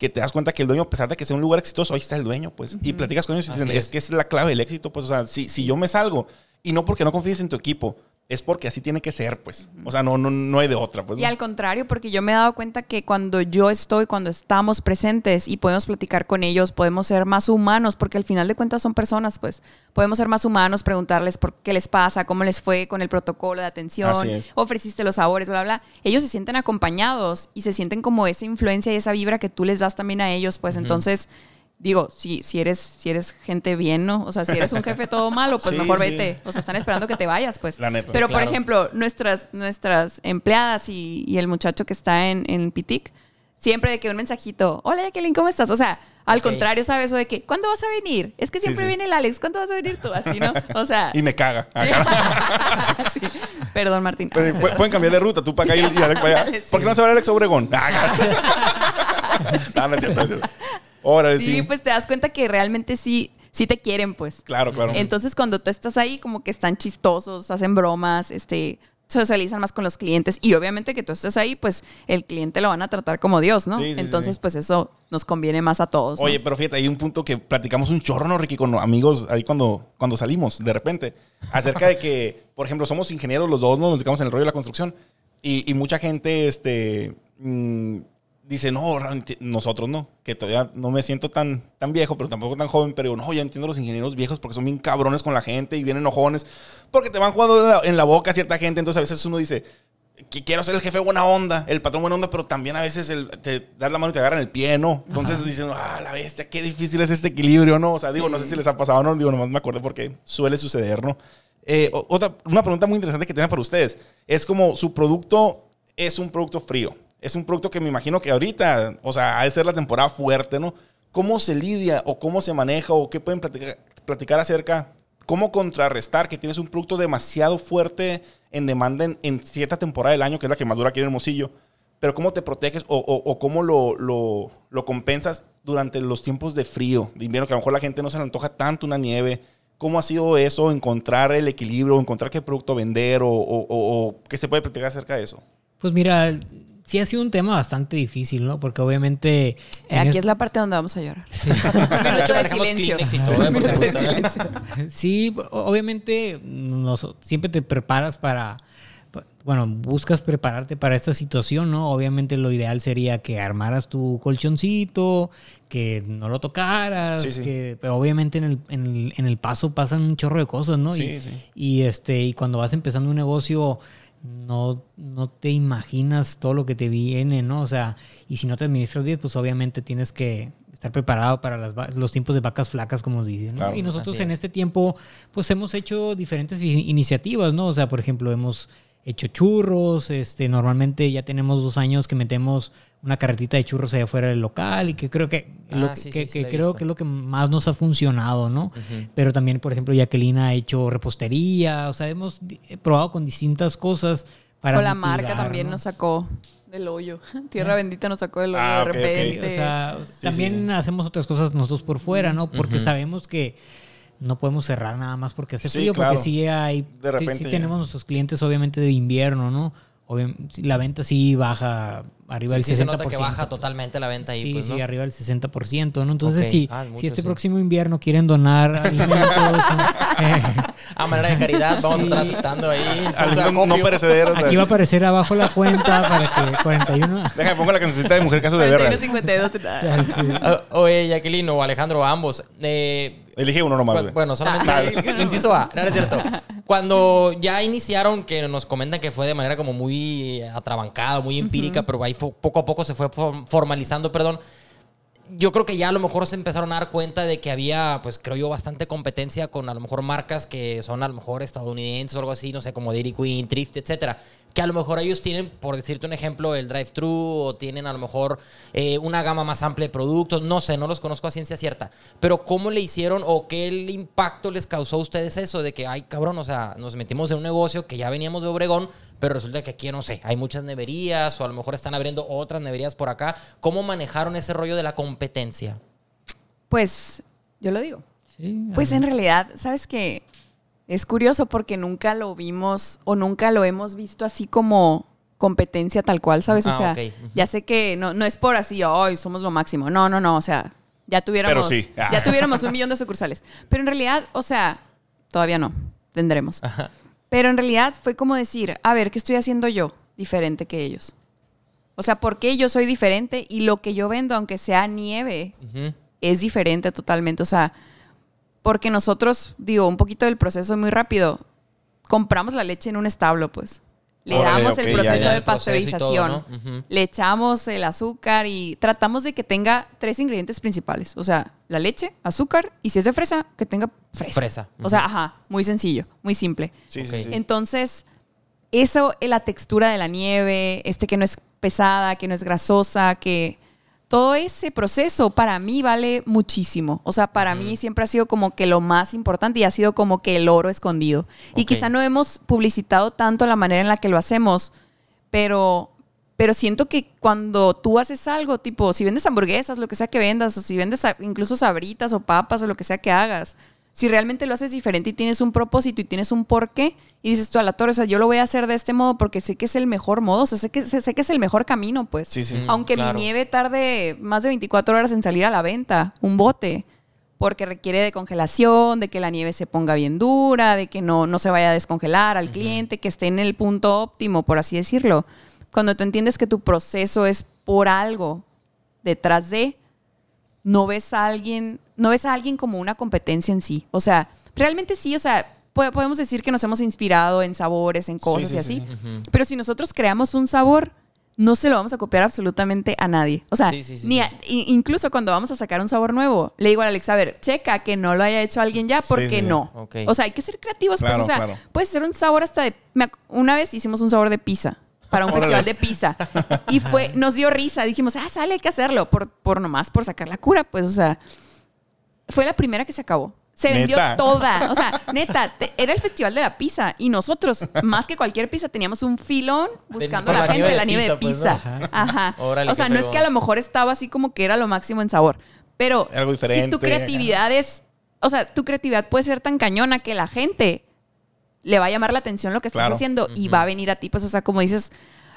que te das cuenta que el dueño, a pesar de que sea un lugar exitoso, ahí está el dueño, pues. Y platicas con ellos y dicen, es. es que es la clave del éxito, pues. O sea, si, si yo me salgo, y no porque no confíes en tu equipo, es porque así tiene que ser, pues. O sea, no, no, no hay de otra, pues. Y al contrario, porque yo me he dado cuenta que cuando yo estoy, cuando estamos presentes y podemos platicar con ellos, podemos ser más humanos, porque al final de cuentas son personas, pues podemos ser más humanos, preguntarles por qué les pasa, cómo les fue con el protocolo de atención, ofreciste los sabores, bla, bla. Ellos se sienten acompañados y se sienten como esa influencia y esa vibra que tú les das también a ellos, pues entonces... Digo, si, si, eres, si eres gente bien, ¿no? O sea, si eres un jefe todo malo, pues Sí, mejor sí. vete. O sea, están esperando que te vayas, pues. La neta. Pero, por ejemplo, nuestras, nuestras empleadas y, y el muchacho que está en, en Pitic Siempre de que un mensajito, hola Jacqueline, ¿cómo estás? O sea, al contrario, ¿sabes? O de que, ¿cuándo vas a venir? Es que siempre sí. viene el Alex, ¿cuándo vas a venir tú? Así, ¿no? O sea, Y me caga. sí. perdón, Martín. Pues, pu- pueden cambiar de ruta, tú para acá y, y Alex para allá. ¿Por qué no se va Alex Obregón? Ah, no no cierto. Órale, Sí, sí. pues te das cuenta que realmente sí, sí te quieren, pues. Claro, claro. Entonces, cuando tú estás ahí, como que están chistosos, hacen bromas, este, socializan más con los clientes. Y obviamente que tú estés ahí, pues el cliente lo van a tratar como Dios, ¿no? Sí, Entonces, sí. pues eso nos conviene más a todos. ¿no? Oye, pero fíjate, hay un punto que platicamos un chorro, ¿no, Ricky? Con amigos ahí cuando, cuando salimos, de repente. Acerca de que, por ejemplo, somos ingenieros los dos, ¿no? Nos dedicamos en el rollo de la construcción. Y, y mucha gente, este... mm, dice, no, nosotros no, que todavía no me siento tan, tan viejo, pero tampoco tan joven, pero digo, no, ya entiendo a los ingenieros viejos porque son bien cabrones con la gente y vienen enojones, porque te van jugando en la, en la boca a cierta gente, entonces a veces uno dice, que quiero ser el jefe buena onda, el patrón buena onda, pero también a veces el, te das la mano y te agarran el pie, ¿no? Entonces dicen, ah, la bestia, qué difícil es este equilibrio, ¿no? O sea, digo, no sé si les ha pasado, ¿no? Digo, nomás me acuerdo porque suele suceder, ¿no? Eh, otra, una pregunta muy interesante que tenía para ustedes, es como su producto es un producto frío, es un producto que me imagino que ahorita, o sea, ha de ser la temporada fuerte, ¿no? ¿Cómo se lidia o cómo se maneja o qué pueden platicar, platicar acerca cómo contrarrestar que tienes un producto demasiado fuerte en demanda en, cierta temporada del año, que es la que más dura aquí en Hermosillo, pero cómo te proteges o, cómo lo, lo- compensas durante los tiempos de frío, de invierno, que a lo mejor la gente no se le antoja tanto una nieve. ¿Cómo ha sido eso, encontrar el equilibrio, encontrar qué producto vender o- o qué se puede platicar acerca de eso? Pues mira, sí ha sido un tema bastante difícil, ¿no? Porque obviamente... Eh, en Aquí es- es la parte donde vamos a llorar. Un minuto de silencio. Un minuto de. Sí, obviamente nos- siempre te preparas para, pa- bueno, buscas prepararte para esta situación, ¿no? Obviamente lo ideal sería que armaras tu colchoncito, que no lo tocaras, Sí, sí. que pero obviamente en el, en, el, en el paso pasan un chorro de cosas, ¿no? Sí, y, sí. y, este, y cuando vas empezando un negocio, no, no te imaginas todo lo que te viene, ¿no? O sea, y si no te administras bien, pues obviamente tienes que estar preparado para las los tiempos de vacas flacas, como dicen. ¿no? Claro, y nosotros en es. este tiempo, pues hemos hecho diferentes iniciativas, ¿no? O sea, por ejemplo, hemos hecho churros, este, normalmente ya tenemos dos años que metemos una carretita de churros allá afuera del local y que creo que, Ah, lo que, sí, que- sí, sí, que la he creo visto. que es lo que más nos ha funcionado, ¿no? Pero también, por ejemplo, Jacqueline ha hecho repostería, o sea, hemos probado con distintas cosas para O la marca también ¿no? nos sacó del hoyo. Tierra bendita nos sacó del hoyo Ah, de repente. O sea, sí, también sí. hacemos otras cosas nosotros por fuera, ¿no? Porque sabemos que no podemos cerrar nada más porque hace Sí, frío, claro. porque sí hay, De sí- repente sí ya. tenemos nuestros clientes obviamente de invierno, ¿no? Obvia- sí, la venta sí baja arriba Sí, del sí 60%. se nota que baja totalmente la venta ahí, Sí, pues, sí, ¿no? arriba del 60%, ¿no? Entonces, Ok. si, Ah, mucho, si este sí. próximo invierno quieren donar alimentos. Eh, A manera de caridad, vamos a estar Sí. aceptando ahí. Alimentos no perecederos. aquí va a aparecer abajo la cuenta para que 41... Déjame pongo la cancioncita de Mujer Caso de Guerra. 41, 52. Ah, Oye, Jacqueline o Alejandro, ambos. Eh, Elige uno nomás, güey. bueno, solamente inciso A, no, no es cierto. Cuando ya iniciaron, que nos comentan que fue de manera como muy atrabancada, muy empírica, pero ahí fue- poco a poco se fue form- formalizando, perdón. Yo creo que ya a lo mejor se empezaron a dar cuenta de que había, pues creo yo, bastante competencia con a lo mejor marcas que son a lo mejor estadounidenses o algo así, no sé, como Dairy Queen, Thrift, etcétera. Que a lo mejor ellos tienen, por decirte un ejemplo, el drive-thru o tienen a lo mejor eh, una gama más amplia de productos, no sé, no los conozco a ciencia cierta. Pero ¿cómo le hicieron o qué el impacto les causó a ustedes eso de que, ay, cabrón, o sea, nos metimos en un negocio que ya veníamos de Obregón, pero resulta que aquí, no sé, hay muchas neverías o a lo mejor están abriendo otras neverías por acá. ¿Cómo manejaron ese rollo de la competencia? Pues, yo lo digo. Sí, Pues en realidad, ¿sabes qué? Es curioso porque nunca lo vimos o nunca lo hemos visto así como competencia tal cual, ¿sabes? O Ah, sea, ya sé que no, no es por así, ay, somos lo máximo. No, no, no, o sea, ya tuviéramos, Pero sí. Ah. ya tuviéramos un millón de sucursales. Pero en realidad, o sea, todavía no, tendremos. Pero en realidad fue como decir, a ver, ¿qué estoy haciendo yo diferente que ellos? O sea, ¿por qué yo soy diferente y lo que yo vendo, aunque sea nieve, es diferente totalmente. O sea, porque nosotros, digo, un poquito del proceso muy rápido, compramos la leche en un establo, pues. Le Órale, damos el proceso ya. de El proceso y todo, pasteurización, le echamos el azúcar y tratamos de que tenga tres ingredientes principales. O sea, la leche, azúcar y si es de fresa, que tenga fresa. Fresa. O sea, ajá, muy sencillo, muy simple. Sí, sí, sí. Entonces, eso, la textura de la nieve, este que no es pesada, que no es grasosa, que todo ese proceso para mí vale muchísimo. O sea, para mí siempre ha sido como que lo más importante y ha sido como que el oro escondido. Y quizá no hemos publicitado tanto la manera en la que lo hacemos, pero, pero siento que cuando tú haces algo, tipo, si vendes hamburguesas, lo que sea que vendas, o si vendes incluso sabritas o papas o lo que sea que hagas, si realmente lo haces diferente y tienes un propósito y tienes un porqué, y dices tú a la torre, o sea, yo lo voy a hacer de este modo porque sé que es el mejor modo, o sea, sé que, sé, que es el mejor camino, pues. Sí, sí. Aunque claro. mi nieve tarde más de 24 horas en salir a la venta, un bote, porque requiere de congelación, de que la nieve se ponga bien dura, de que no, no se vaya a descongelar al cliente, que esté en el punto óptimo, por así decirlo. Cuando tú entiendes que tu proceso es por algo detrás de, no ves a alguien, no ves a alguien como una competencia en sí. O sea, realmente sí, o sea, po- podemos decir que nos hemos inspirado en sabores, en cosas sí, y así. sí. Pero si nosotros creamos un sabor, no se lo vamos a copiar absolutamente a nadie. O sea, ni a- incluso cuando vamos a sacar un sabor nuevo, le digo a Alex, a ver, checa que no lo haya hecho alguien ya, porque no. O sea, hay que ser creativos, Claro, pues, o sea, claro. puedes hacer un sabor hasta de... Una vez hicimos un sabor de pizza para un festival de pizza y fue, nos dio risa, dijimos, ah, sale, hay que hacerlo, por, por nomás, por sacar la cura, pues, o sea, fue la primera que se acabó. Se vendió ¿Neta? toda. O sea, neta, te- era el festival de la pizza. Y nosotros, más que cualquier pizza, teníamos un filón buscando a la, la gente de la nieve de pizza, pizza. pues, ¿no? Ajá. Órale, o sea, no es que a lo mejor estaba así como que era lo máximo en sabor. Pero Algo si diferente, tu creatividad es. O sea, tu creatividad puede ser tan cañona que la gente le va a llamar la atención lo que estás Claro. haciendo y va a venir a ti. Pues, o sea, como dices,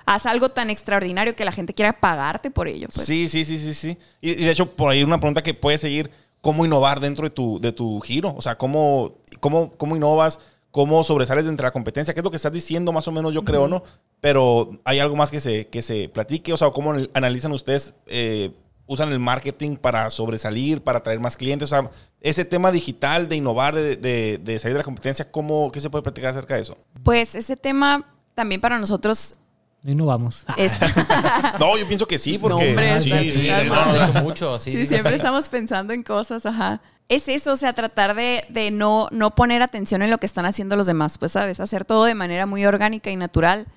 haz algo tan extraordinario que la gente quiera pagarte por ello. Pues. Sí, sí, sí, sí, sí. Y, y de hecho, por ahí una pregunta que puede seguir, ¿cómo innovar dentro de tu, de tu giro? O sea, ¿cómo, cómo, cómo innovas? ¿Cómo sobresales de entre la competencia? ¿Qué es lo que estás diciendo más o menos, yo creo, no? Pero hay algo más que se, que se platique, o sea, ¿cómo analizan ustedes, eh, usan el marketing para sobresalir, para atraer más clientes? O sea, ese tema digital de innovar, de, de- de salir de la competencia, ¿cómo, ¿qué se puede platicar acerca de eso? Pues ese tema también para nosotros No innovamos. es. No, yo pienso que sí, porque... hombre, sí, sí, sí, no, No, no, no. mucho. Sí, Sí, sí, siempre estamos pensando en cosas, ajá. Es eso, o sea, tratar de, de no, no poner atención en lo que están haciendo los demás, pues, ¿sabes? Hacer todo de manera muy orgánica y natural,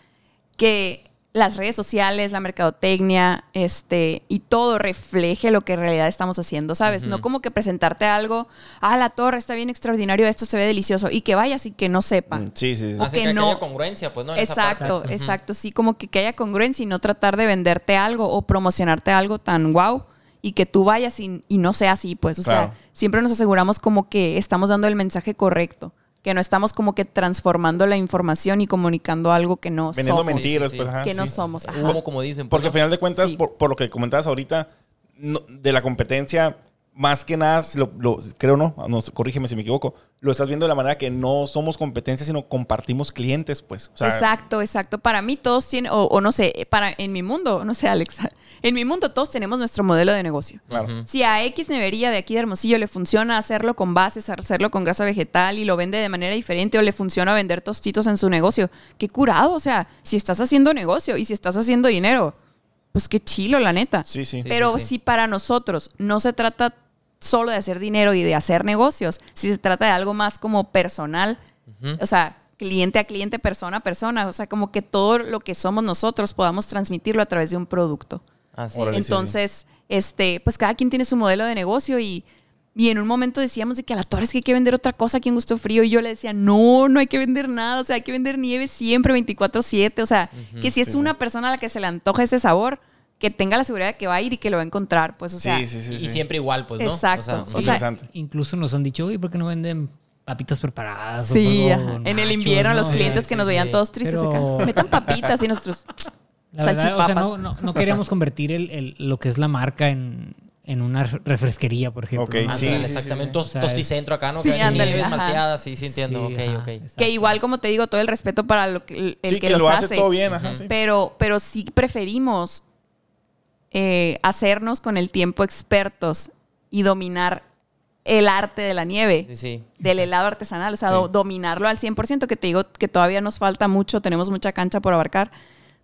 que las redes sociales, la mercadotecnia, este, y todo refleje lo que en realidad estamos haciendo, ¿sabes? No como que presentarte algo, ah, la torre está bien extraordinario, esto se ve delicioso, y que vayas y que no sepa. Mm, Sí, sí, sí. O Así que que, no. haya congruencia, pues, ¿no? En esa Exacto, exacto. Sí, como que, que haya congruencia y no tratar de venderte algo o promocionarte algo tan guau y que tú vayas y, y no sea así, pues. O Claro. sea, siempre nos aseguramos como que estamos dando el mensaje correcto, que no estamos como que transformando la información y comunicando algo que no Vendiendo somos. mentiras, sí, pues, ajá, que no somos. Ajá. Como dicen. pues, Porque al final de cuentas, Sí. por, por lo que comentabas ahorita, no- de la competencia, más que nada, si lo, lo- creo no, no, corrígeme si me equivoco, lo estás viendo de la manera que no somos competencia, sino compartimos clientes, pues. O sea, exacto, exacto. Para mí todos tienen, o, o no sé, para en mi mundo, no sé, Alex, en mi mundo todos tenemos nuestro modelo de negocio. Claro. Si a X nevería de aquí de Hermosillo le funciona hacerlo con bases, hacerlo con grasa vegetal y lo vende de manera diferente o le funciona vender tostitos en su negocio, qué curado. O sea, si estás haciendo negocio y si estás haciendo dinero, pues qué chilo, la neta. Sí, sí. Sí, Pero sí, sí. si para nosotros no se trata solo de hacer dinero y de hacer negocios, si se trata de algo más como personal, o sea, cliente a cliente, persona a persona, o sea, como que todo lo que somos nosotros podamos transmitirlo a través de un producto. Así. Órale. sí, sí. Entonces, este, pues cada quien tiene su modelo de negocio y, y en un momento decíamos de que a la torre es que hay que vender otra cosa aquí en Gusto Frío y yo le decía, no, no hay que vender nada, o sea, hay que vender nieve siempre 24/7, o sea, que si es una persona a la que se le antoja ese sabor, que tenga la seguridad de que va a ir y que lo va a encontrar, pues, o sea, sí, sí, sí, Y sí. siempre igual, pues, ¿no? Exacto. sí. O sea. Incluso nos han dicho, oye, ¿por qué no venden papitas preparadas? o sí, en el invierno no? los clientes Sí, que sí, nos veían sí. todos tristes Pero- acá, metan papitas y nosotros La verdad, o sea, salchipapas. no, no- no queríamos convertir el, el- lo que es la marca en, en una refresquería, por ejemplo. Ok, ¿no? Ah, sí, sí, exactamente. sí. Tosticentro acá, ¿no? Sí, nieves malteadas, sí, sí entiendo. Sí, ok, ajá, ok. exacto. Que igual, como te digo, todo el respeto para lo que, el, el Sí, que, que los lo hace hace. todo bien, ajá, sí. Pero, pero sí preferimos eh, hacernos con el tiempo expertos y dominar el arte de la nieve, Sí, sí. del helado artesanal, o sea, Sí. do- dominarlo al 100%, que te digo que todavía nos falta mucho, tenemos mucha cancha por abarcar,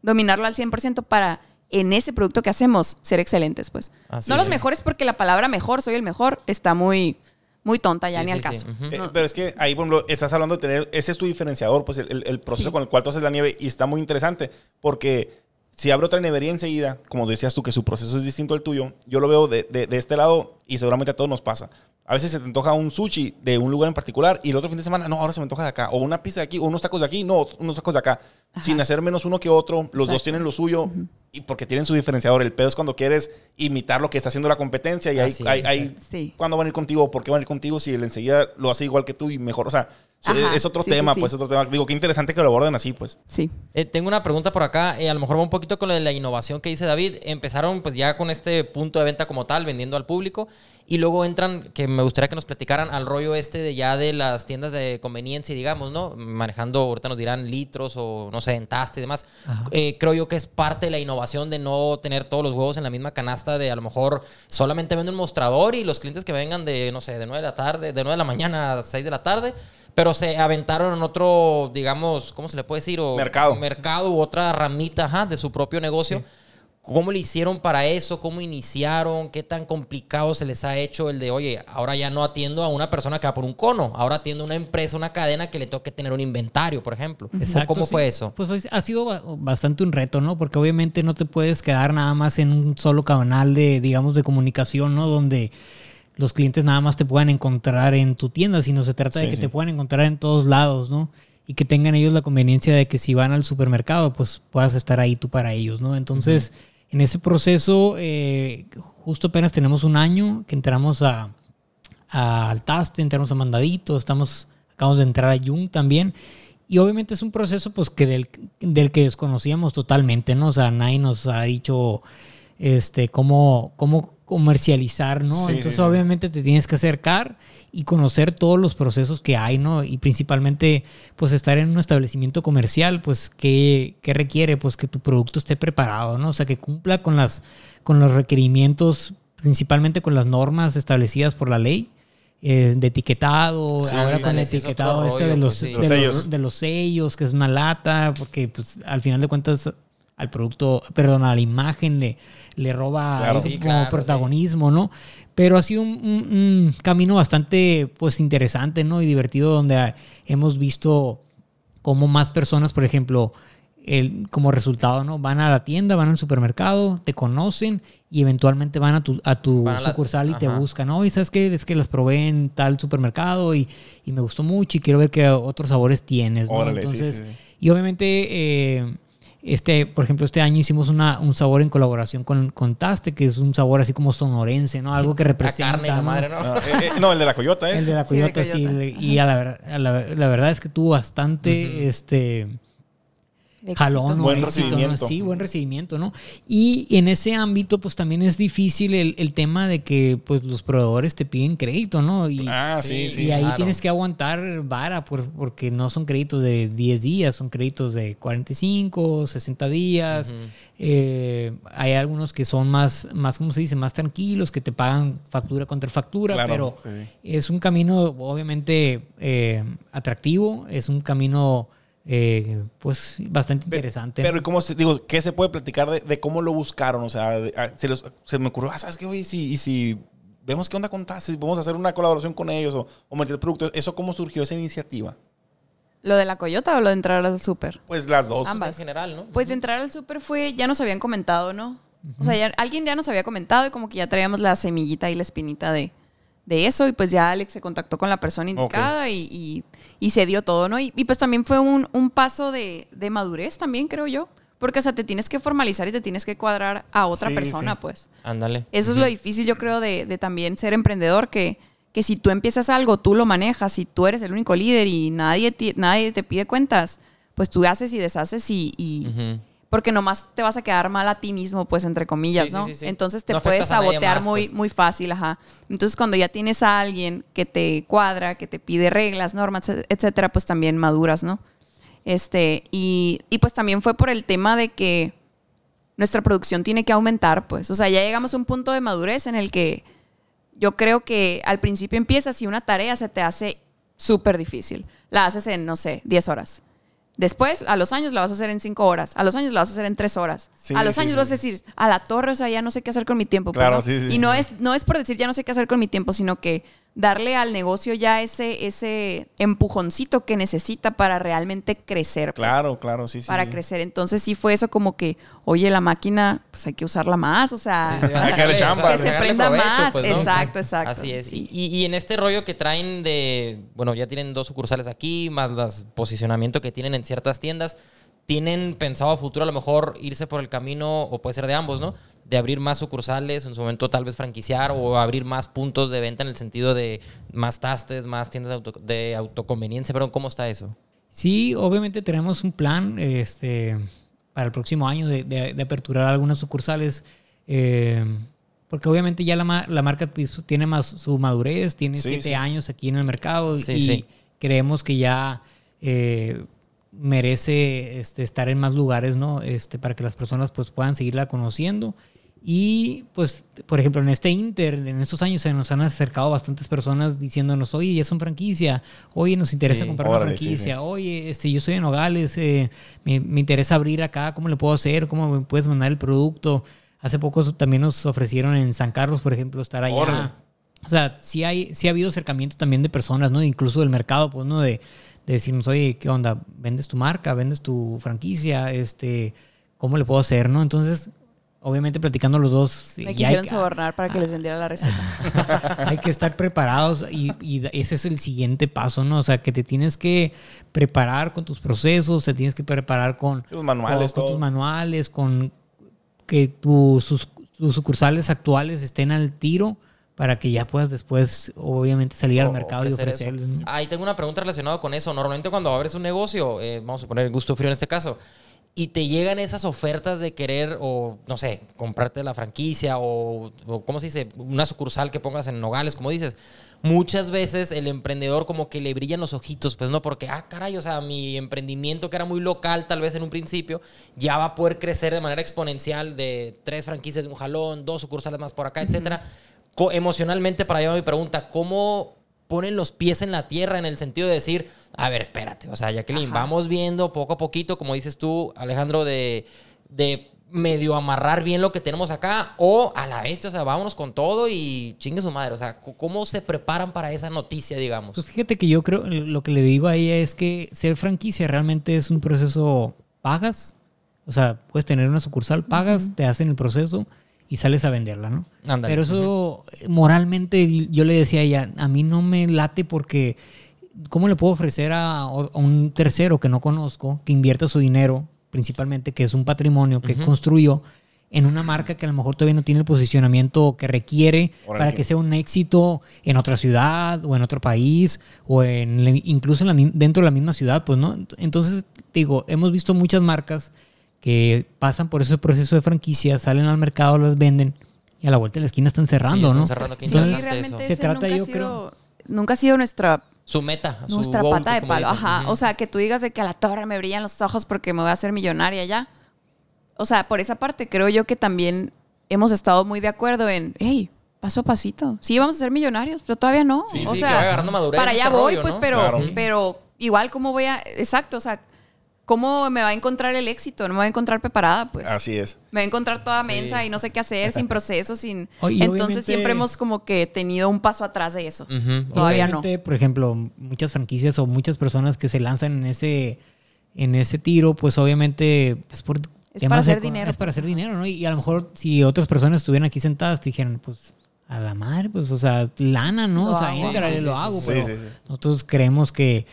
dominarlo al 100% para en ese producto que hacemos ser excelentes, pues. Así no los es. mejores porque la palabra mejor, soy el mejor, está muy muy tonta, ya Sí, ni sí, al sí. caso. Eh, pero es que ahí, por ejemplo, estás hablando de tener, ese es tu diferenciador, pues el, el- el proceso Sí. con el cual tú haces la nieve y está muy interesante porque si abre otra nevería enseguida, como decías tú que su proceso es distinto al tuyo, yo lo veo de, de- de este lado y seguramente a todos nos pasa. A veces se te antoja un sushi de un lugar en particular y el otro fin de semana, no, ahora se me antoja de acá. O una pizza de aquí, o unos tacos de aquí, no, unos tacos de acá. Sin hacer menos uno que otro, los dos tienen lo suyo y porque tienen su diferenciador. El pedo es cuando quieres imitar lo que está haciendo la competencia y hay, Así hay, hay Sí. cuándo van a ir contigo, por qué van a ir contigo si él enseguida lo hace igual que tú y mejor. O sea, Ajá, es otro sí, tema, sí. pues, otro tema. Digo, qué interesante que lo aborden así, pues. Sí. Eh, tengo una pregunta por acá, eh, a lo mejor va un poquito con lo de la innovación que dice David. Empezaron pues ya con este punto de venta como tal, vendiendo al público, y luego entran, que me gustaría que nos platicaran al rollo este de ya de las tiendas de conveniencia, digamos, ¿no? Manejando, ahorita nos dirán litros o no sé, en taste y demás. Eh, creo yo que es parte de la innovación de no tener todos los huevos en la misma canasta, de a lo mejor solamente vende un mostrador y los clientes que vengan de, no sé, de 9 de la tarde, de 9 de la mañana a 6 de la tarde. Pero se aventaron en otro, digamos, ¿cómo se le puede decir? O Mercado. mercado u otra ramita ajá, de su propio negocio. ¿Cómo le hicieron para eso? ¿Cómo iniciaron? ¿Qué tan complicado se les ha hecho el de, oye, ahora ya no atiendo a una persona que va por un cono, ahora atiendo a una empresa, una cadena que le toque tener un inventario, por ejemplo? Exacto, ¿Cómo sí. fue eso? Pues ha sido ba- bastante un reto, ¿no? Porque obviamente no te puedes quedar nada más en un solo canal de, digamos, de comunicación, ¿no? Donde los clientes nada más te puedan encontrar en tu tienda, sino se trata de que sí. te puedan encontrar en todos lados, ¿no? Y que tengan ellos la conveniencia de que si van al supermercado, pues puedas estar ahí tú para ellos, ¿no? Entonces, en ese proceso, eh, justo apenas tenemos un año que entramos a, a al Taste, entramos a Mandadito, estamos, acabamos de entrar a Jung también. Y obviamente es un proceso pues que del, del que desconocíamos totalmente, ¿no? O sea, nadie nos ha dicho este cómo, cómo comercializar, ¿no? Sí, Entonces sí. obviamente te tienes que acercar y conocer todos los procesos que hay, ¿no? Y principalmente pues estar en un establecimiento comercial, pues ¿qué, qué requiere? Pues que tu producto esté preparado, ¿no? O sea, que cumpla con, las, con los requerimientos, principalmente con las normas establecidas por la ley eh, de etiquetado, Sí, ahora con el etiquetado este rollo, de los, pues, sí. de, Los los, sellos. de los sellos, que es una lata, porque pues al final de cuentas al producto, perdón, a la imagen le, le roba Claro. Sí, como claro, protagonismo, ¿no? Pero ha sido un, un- un camino bastante pues interesante, ¿no? Y divertido donde hemos visto cómo más personas, por ejemplo, el, como resultado, ¿no? Van a la tienda, van al supermercado, te conocen y eventualmente van a tu, a tu Van a la- sucursal y te ajá. buscan. Oye, ¿sabes qué? Es que las probé en tal supermercado y, y me gustó mucho y quiero ver qué otros sabores tienes, ¿no? Órale, sí, Entonces, sí, sí. y obviamente, eh, este, por ejemplo, este año hicimos una, un sabor en colaboración con, con Taste, que es un sabor así como sonorense, ¿no? Algo que La representa. carne, la ¿no? madre, ¿no? No, eh, eh, no, el de la coyota es. El de la Sí, de coyota, sí. y a la, a la, la verdad es que tuvo bastante, este... Éxito. Jalón, Buen éxito, ¿no? recibimiento. Sí, buen recibimiento, ¿no? Y en ese ámbito, pues también es difícil el, el tema de que pues los proveedores te piden crédito, ¿no? Y, Ah, sí, Sí, sí. y ahí claro. tienes que aguantar vara por- porque no son créditos de 10 días, son créditos de 45, 60 días. Eh, hay algunos que son más, más, ¿cómo se dice? Más tranquilos, que te pagan factura contra factura, Claro, pero sí. es un camino obviamente eh, atractivo, es un camino eh, pues bastante interesante. Pero, ¿y cómo se, digo, qué se puede platicar de, de cómo lo buscaron? O sea, de- ah, se, los- se me ocurrió, ah, ¿sabes qué? Oye, y si, y si vemos qué onda con Tassi, vamos a hacer una colaboración con ellos o, o meter productos. ¿Eso cómo surgió esa iniciativa? ¿Lo de la coyota o lo de entrar al súper? Pues las dos. Ambas. En general, ¿no? Pues entrar al súper fue, ya nos habían comentado, ¿no? O sea, ya- alguien ya nos había comentado y como que ya traíamos la semillita y la espinita de, de eso y pues ya Alex se contactó con la persona indicada y, y- y se dio todo, ¿no? Y, y, pues también fue un, un paso de, de madurez también, creo yo. Porque, o sea, te tienes que formalizar y te tienes que cuadrar a otra Sí, persona, sí. pues. Ándale. Eso es lo difícil, yo creo, de, de también ser emprendedor, que, que si tú empiezas algo, tú lo manejas, y tú eres el único líder y nadie, nadie te pide cuentas, pues tú haces y deshaces y... y-. Porque nomás te vas a quedar mal a ti mismo, pues, entre comillas, Sí, ¿no? sí, sí. Entonces te No puedes sabotear más, muy, pues. muy fácil, ajá. Entonces cuando ya tienes a alguien que te cuadra, que te pide reglas, normas, et- etcétera, pues también maduras, ¿no? Este, y, y pues también fue por el tema de que nuestra producción tiene que aumentar, pues. O sea, ya llegamos a un punto de madurez en el que yo creo que al principio empiezas y una tarea se te hace súper difícil. La haces en, no sé, 10 horas. Después, a los años la vas a hacer en 5 horas. A los años la vas a hacer en 3 horas. Sí, a los sí, años sí. vas a decir, a la torre, o sea, ya no sé qué hacer con mi tiempo. pues, Claro, ¿no? sí, sí, y no es, no es por decir ya no sé qué hacer con mi tiempo, sino que darle al negocio ya ese, ese empujoncito que necesita para realmente crecer. pues, Claro, claro, sí, sí. para sí. crecer. Entonces sí fue eso como que, oye, la máquina, pues hay que usarla más, o sea, Sí, sí, Hay que darle chamba, que se prenda provecho, más. pues, ¿no? Exacto, exacto. Así es. Sí. Y, y en este rollo que traen de, bueno, ya tienen dos sucursales aquí, más los posicionamiento que tienen en ciertas tiendas, tienen pensado a futuro a lo mejor irse por el camino, o puede ser de ambos, ¿no? De abrir más sucursales, en su momento tal vez franquiciar o abrir más puntos de venta en el sentido de más tastes, más tiendas de, auto- de autoconveniencia. Pero ¿cómo está eso? Sí, obviamente tenemos un plan este, para el próximo año de, de- de aperturar algunas sucursales. eh, porque obviamente ya la, la marca pues, tiene más su madurez, tiene Sí, siete sí. años aquí en el mercado Sí, y sí. creemos que ya eh, merece este, estar en más lugares, ¿no? Este, para que las personas pues, puedan seguirla conociendo. Y pues, por ejemplo, en este Inter, en estos años se nos han acercado bastantes personas diciéndonos, oye, ya son franquicia, oye, nos interesa Sí, comprar una órale, sí, franquicia, sí. oye, este, yo soy en Nogales, eh, me, me interesa abrir acá, ¿cómo le puedo hacer? ¿Cómo me puedes mandar el producto? Hace poco también nos ofrecieron en San Carlos, por ejemplo, estar allá. Órale. O sea, sí, hay, sí ha habido acercamiento también de personas, ¿no? Incluso del mercado, pues, ¿no? De, de decirnos, oye, ¿qué onda? ¿Vendes tu marca? ¿Vendes tu franquicia? Este, ¿Cómo le puedo hacer, no? Entonces, obviamente platicando los dos... Me hay quisieron que- sobornar para que les vendiera la receta. hay que estar preparados y, y ese es el siguiente paso, ¿no? O sea, que te tienes que preparar con tus procesos, te tienes que preparar con, Los manuales, con, con tus manuales, con que tus, sus- tus sucursales actuales estén al tiro para que ya puedas después, obviamente, salir al mercado y ofrecer ofrecerles. Ahí tengo una pregunta relacionada con eso. Normalmente cuando abres un negocio, eh, vamos a poner gusto frío en este caso, y te llegan esas ofertas de querer o, no sé, comprarte la franquicia o, o ¿cómo se dice? Una sucursal que pongas en Nogales, como dices. Muchas veces el emprendedor como que le brillan los ojitos, pues no, porque, ah, caray, o sea, mi emprendimiento que era muy local tal vez en un principio, ya va a poder crecer de manera exponencial de tres franquicias de un jalón, dos sucursales más por acá, etcétera. Emocionalmente, para allá mi pregunta, ¿cómo ponen los pies en la tierra en el sentido de decir, a ver, espérate, o sea, Jacqueline, Ajá. vamos viendo poco a poquito, como dices tú, Alejandro, de, de medio amarrar bien lo que tenemos acá o a la vez, o sea, vámonos con todo y chingue su madre, o sea, ¿cómo se preparan para esa noticia, digamos? Pues fíjate que yo creo, lo que le digo a ella es que ser franquicia realmente es un proceso, pagas, o sea, puedes tener una sucursal, pagas, te hacen el proceso y sales a venderla, ¿no? Pero eso moralmente, yo le decía a ella, a mí no me late porque, ¿cómo le puedo ofrecer a, a un tercero que no conozco, que invierta su dinero, principalmente, que es un patrimonio que construyó, en una marca que a lo mejor todavía no tiene el posicionamiento que requiere para que sea un éxito en otra ciudad o en otro país o en, incluso en la mi- dentro de la misma ciudad, pues, ¿no? Ent- Entonces, digo, hemos visto muchas marcas que pasan por ese proceso de franquicia, salen al mercado, las venden y a la vuelta de la esquina están cerrando, están ¿no? cerrando, qué Sí, realmente eso. Se ese trata, nunca yo ha sido, nunca ha sido nuestra Su meta, nuestra pata de palo. Ajá. O sea, que tú digas de que a la torre me brillan los ojos porque me voy a hacer millonaria ya. O sea, por esa parte creo yo que también hemos estado muy de acuerdo en, hey, paso a pasito. Sí, vamos a ser millonarios, pero todavía no. Sí, o sí, sea, que vaya agarrando madurez para allá este voy, rollo, pues, ¿no? pero, Claro. pero igual, ¿cómo voy a...? Exacto, o sea, ¿cómo me va a encontrar el éxito? No me va a encontrar preparada, pues. Así es. Me va a encontrar toda mensa y no sé qué hacer, sin proceso, sin... Oye, Entonces obviamente- siempre hemos como que tenido un paso atrás de eso. Ujú. Todavía no. Obviamente, Por ejemplo, muchas franquicias o muchas personas que se lanzan en ese, en ese tiro, pues obviamente es por Es para hacer dinero, Es para pues, hacer dinero, ¿no? Y a lo mejor si otras personas estuvieran aquí sentadas, te dijeran, pues a la madre, pues, o sea, lana, ¿no? Lo o sea, hago. entra, Sí, sí, lo sí, hago, sí, pero sí, sí. nosotros creemos que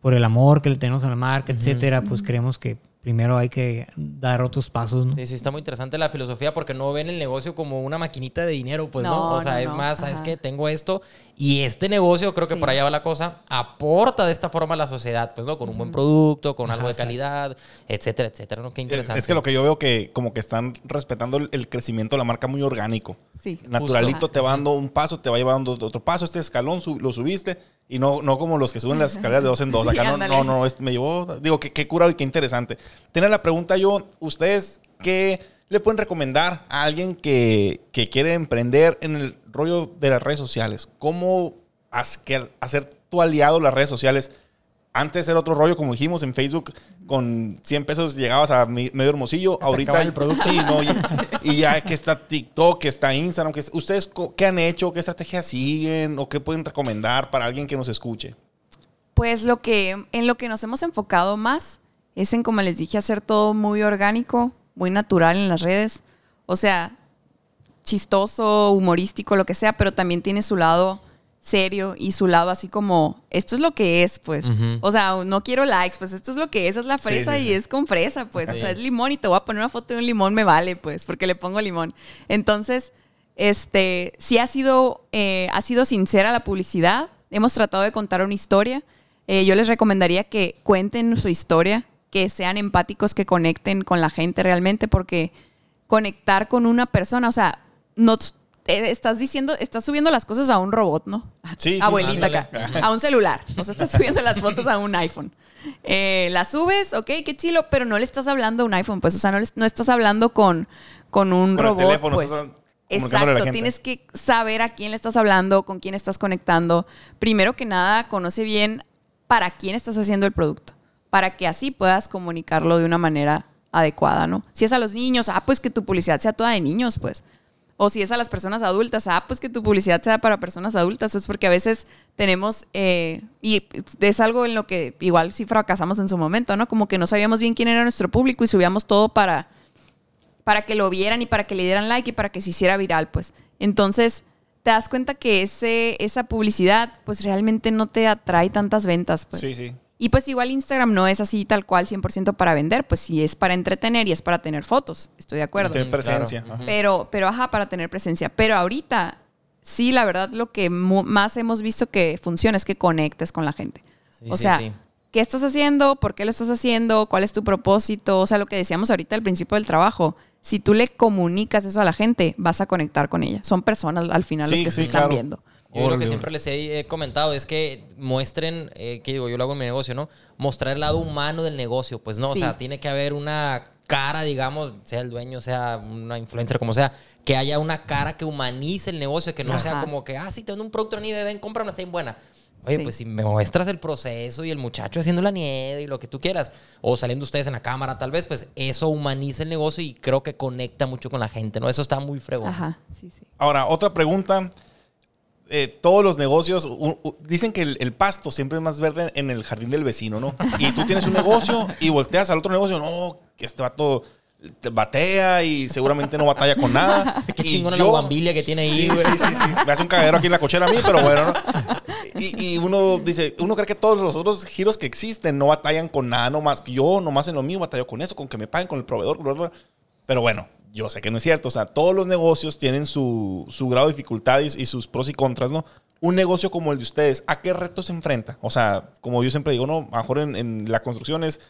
por el amor que le tenemos a la marca, etcétera, pues creemos que primero hay que dar otros pasos, ¿no? Sí, sí, está muy interesante la filosofía porque no ven el negocio como una maquinita de dinero, pues no. No, O sea, no, es no, más, ¿sabes ajá. qué? Tengo esto y este negocio, creo que Sí. por allá va la cosa, aporta de esta forma a la sociedad, pues no, con un buen producto, con algo de calidad, etcétera, etcétera, ¿no? Qué Es, interesante. es que lo que yo veo que como que están respetando el, crecimiento de la marca muy orgánico. Sí. Naturalito Justo. te va dando un paso, te va llevando otro paso, este escalón lo subiste y no, no como los que suben las escaleras de dos en dos. Sí, Acá no, ándale. no, no, es- me llevó, digo, qué, qué curado y qué interesante. Tiene la pregunta yo, ¿ustedes qué le pueden recomendar a alguien que, que quiere emprender en el rollo de las redes sociales? ¿Cómo hacer tu aliado las redes sociales? Antes era otro rollo, como dijimos, en Facebook con 100 pesos llegabas a medio hermosillo. Ahorita acababa el producto. Sí, no, y, y ya que está TikTok, que está Instagram, que ustedes qué han hecho, qué estrategia siguen o qué pueden recomendar para alguien que nos escuche. Pues lo que, en lo que nos hemos enfocado más es en, como les dije, hacer todo muy orgánico, muy natural en las redes. O sea, chistoso, humorístico, lo que sea, pero también tiene su lado serio y su lado así como, esto es lo que es, pues. Ujú. O sea, no quiero likes, pues esto es lo que es, es la fresa sí, y sí. es con fresa, pues. O sea, es limón y te voy a poner una foto de un limón, me vale, pues, porque le pongo limón. Entonces, este, sí ha sido, eh, ha sido sincera la publicidad. Hemos tratado de contar una historia. Eh, yo les recomendaría que cuenten su historia, que sean empáticos, que conecten con la gente realmente, porque conectar con una persona, o sea, no estás diciendo, estás subiendo las cosas a un robot, ¿no? Sí, sí, Abuelita sí. acá, a un celular. O sea, estás subiendo las fotos a un iPhone. Eh, las subes, ok, qué chilo, pero no le estás hablando a un iPhone, pues, o sea, no, le- no estás hablando con, con un Con el robot, teléfono, pues. Exacto, tienes que saber a quién le estás hablando, con quién estás conectando. Primero que nada, conoce bien para quién estás haciendo el producto, para que así puedas comunicarlo de una manera adecuada, ¿no? Si es a los niños, ah, pues que tu publicidad sea toda de niños, pues. O si es a las personas adultas, ah, pues que tu publicidad sea para personas adultas, pues porque a veces tenemos, eh, y es algo en lo que igual sí fracasamos en su momento, ¿no? Como que no sabíamos bien quién era nuestro público y subíamos todo para, para que lo vieran y para que le dieran like y para que se hiciera viral, pues. Entonces, te das cuenta que ese, esa publicidad, pues realmente no te atrae tantas ventas, pues. Sí, sí. Y pues igual Instagram no es así tal cual 100% para vender, pues sí es para entretener y es para tener fotos, estoy de acuerdo. Tener presencia. claro. Pero, pero ajá, para tener presencia. Pero ahorita, sí, la verdad, lo que más hemos visto que funciona es que conectes con la gente. Sí, o sí, sea, sí. ¿qué estás haciendo? ¿Por qué lo estás haciendo? ¿Cuál es tu propósito? O sea, lo que decíamos ahorita al principio del trabajo. Si tú le comunicas eso a la gente, vas a conectar con ella. Son personas al final los Sí, que sí, se están claro. viendo. Yo lo que siempre les he, he comentado es que muestren, eh, que digo, yo lo hago en mi negocio, ¿no? Mostrar el lado humano del negocio, pues no, Sí. o sea, tiene que haber una cara, digamos, sea el dueño, sea una influencer, como sea, que haya una cara que humanice el negocio, que no sea como que, ah, sí, te vendo un producto de nieve, ven, cómprame, está bien buena. Oye, Sí. pues si me muestras el proceso y el muchacho haciendo la nieve y lo que tú quieras, o saliendo ustedes en la cámara, tal vez, pues eso humaniza el negocio y creo que conecta mucho con la gente, ¿no? Eso está muy fregón. Ajá, sí, sí. Ahora, otra pregunta. Eh, todos los negocios u- u- dicen que el, el pasto siempre es más verde en el jardín del vecino, ¿no? Y tú tienes un negocio y volteas al otro negocio, no, que este vato te batea y seguramente no batalla con nada. Qué yo- la guambilia que tiene ahí, güey. sí, sí, sí. Me hace un cagadero aquí en la cochera a mí, pero bueno, ¿no? Y, y uno dice, uno cree que todos los otros giros que existen no batallan con nada, nomás yo, nomás en lo mío batallo con eso, con que me paguen con el proveedor, bla. Pero bueno, yo sé que no es cierto. O sea, todos los negocios tienen su, su grado de dificultad y, y sus pros y contras, ¿no? Un negocio como el de ustedes, ¿a qué retos se enfrenta? O sea, como yo siempre digo, no, mejor en, en la construcción es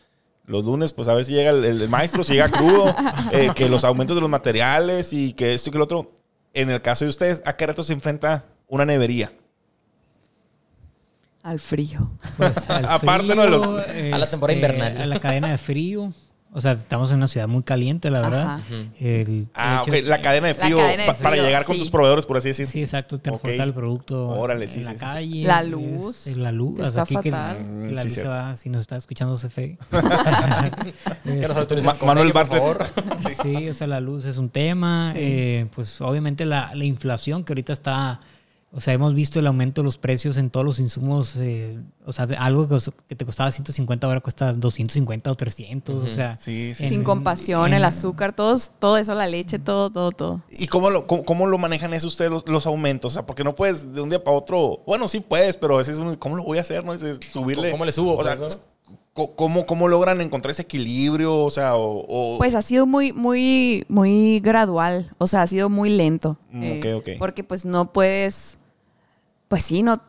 los lunes, pues a ver si llega el, el maestro, si llega crudo, eh, que los aumentos de los materiales y que esto y que lo otro. En el caso de ustedes, ¿a qué retos se enfrenta una nevería? Al frío. Pues, al Aparte, ¿no? de los- A la temporada este, invernal. A la cadena de frío. O sea, estamos en una ciudad muy caliente, la verdad. El Ah, hecho ok, la cadena de La frío, cadena de pa- para frío, llegar con sí. tus proveedores, por así decir. Sí, exacto, transportar Ok. el producto Órale, en sí, la sí, calle. La luz, es la luz. está aquí que fatal. la Mm, sí, luz se va, si nos está escuchando CFE. Ma- Manuel Bartlett. favor. Sí, o sea, la luz es un tema. eh, pues obviamente la, la inflación que ahorita está, o sea, hemos visto el aumento de los precios en todos los insumos. eh, o sea, algo que, te costaba 150 ahora cuesta 250 o 300. O sea, Sí, sí. en- Sin compasión, en- el azúcar, todos, todo eso, la leche, todo, todo, todo. ¿Y cómo lo, cómo, cómo lo manejan eso ustedes, los, los aumentos? O sea, porque no puedes de un día para otro. Bueno, sí puedes, pero a veces ¿cómo lo voy a hacer? ¿No? Subirle. ¿Cómo le subo, O sea, pues, ¿cómo, ¿cómo logran encontrar ese equilibrio? O sea, o. o- Pues ha sido muy, muy, muy gradual. O sea, ha sido muy lento. Mm, Eh, ok, ok. Porque pues no puedes. Pues sí, no.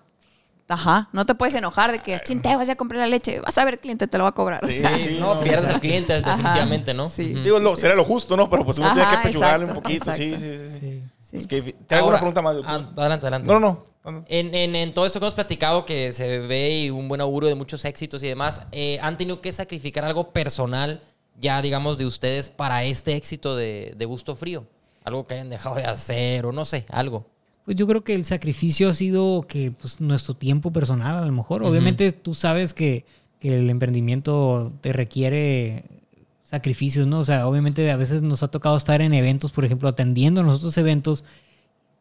Ajá. No te puedes enojar de que, chinte, vas a comprar la leche. Vas a ver, el cliente te lo va a cobrar. O Sí, sea, Sí, no, pierdes al cliente Ajá, definitivamente, ¿no? sí. Digo, lo, sería lo justo, ¿no? Pero pues uno tiene que pechugarle un poquito. Sí, exacto. sí, sí. sí. sí. sí. Es que, ¿Tiene alguna Ahora, pregunta más? ah, adelante, adelante. No, no, no. En, en- en todo esto que hemos platicado, que se ve y un buen augurio de muchos éxitos y demás, eh, ¿han tenido que sacrificar algo personal, ya digamos, de ustedes para este éxito de, de Gusto Frío? Algo que hayan dejado de hacer o no sé, algo. Pues yo creo que el sacrificio ha sido que pues nuestro tiempo personal a lo mejor. Obviamente tú sabes que que el emprendimiento te requiere sacrificios, ¿no? O sea, obviamente a veces nos ha tocado estar en eventos, por ejemplo, atendiendo a nosotros eventos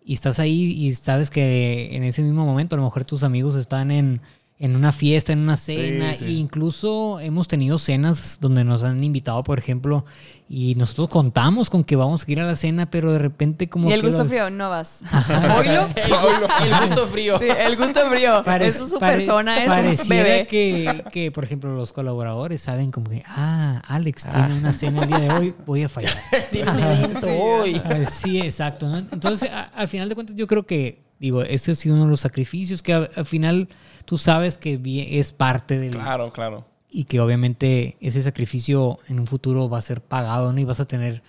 y estás ahí y sabes que en ese mismo momento a lo mejor tus amigos están en, en una fiesta, en una cena, sí. e incluso hemos tenido cenas donde nos han invitado, por ejemplo, y nosotros contamos con que vamos a ir a la cena, pero de repente como Y el que gusto lo- frío, no vas. Ajá. ¿Oílo? El, el gusto frío. Sí, el gusto frío. Pare- es su pare- persona, es un bebé. Que, que, por ejemplo, los colaboradores saben como que, ah, Alex tiene una cena el día de hoy, voy a fallar. Tiene un evento hoy. Ah, Sí, exacto. ¿no? Entonces, a- al final de cuentas, yo creo que, digo, ese ha sido uno de los sacrificios que a- al final tú sabes que es parte del... Claro, claro. Y que obviamente ese sacrificio en un futuro va a ser pagado, ¿no? Y vas a tener,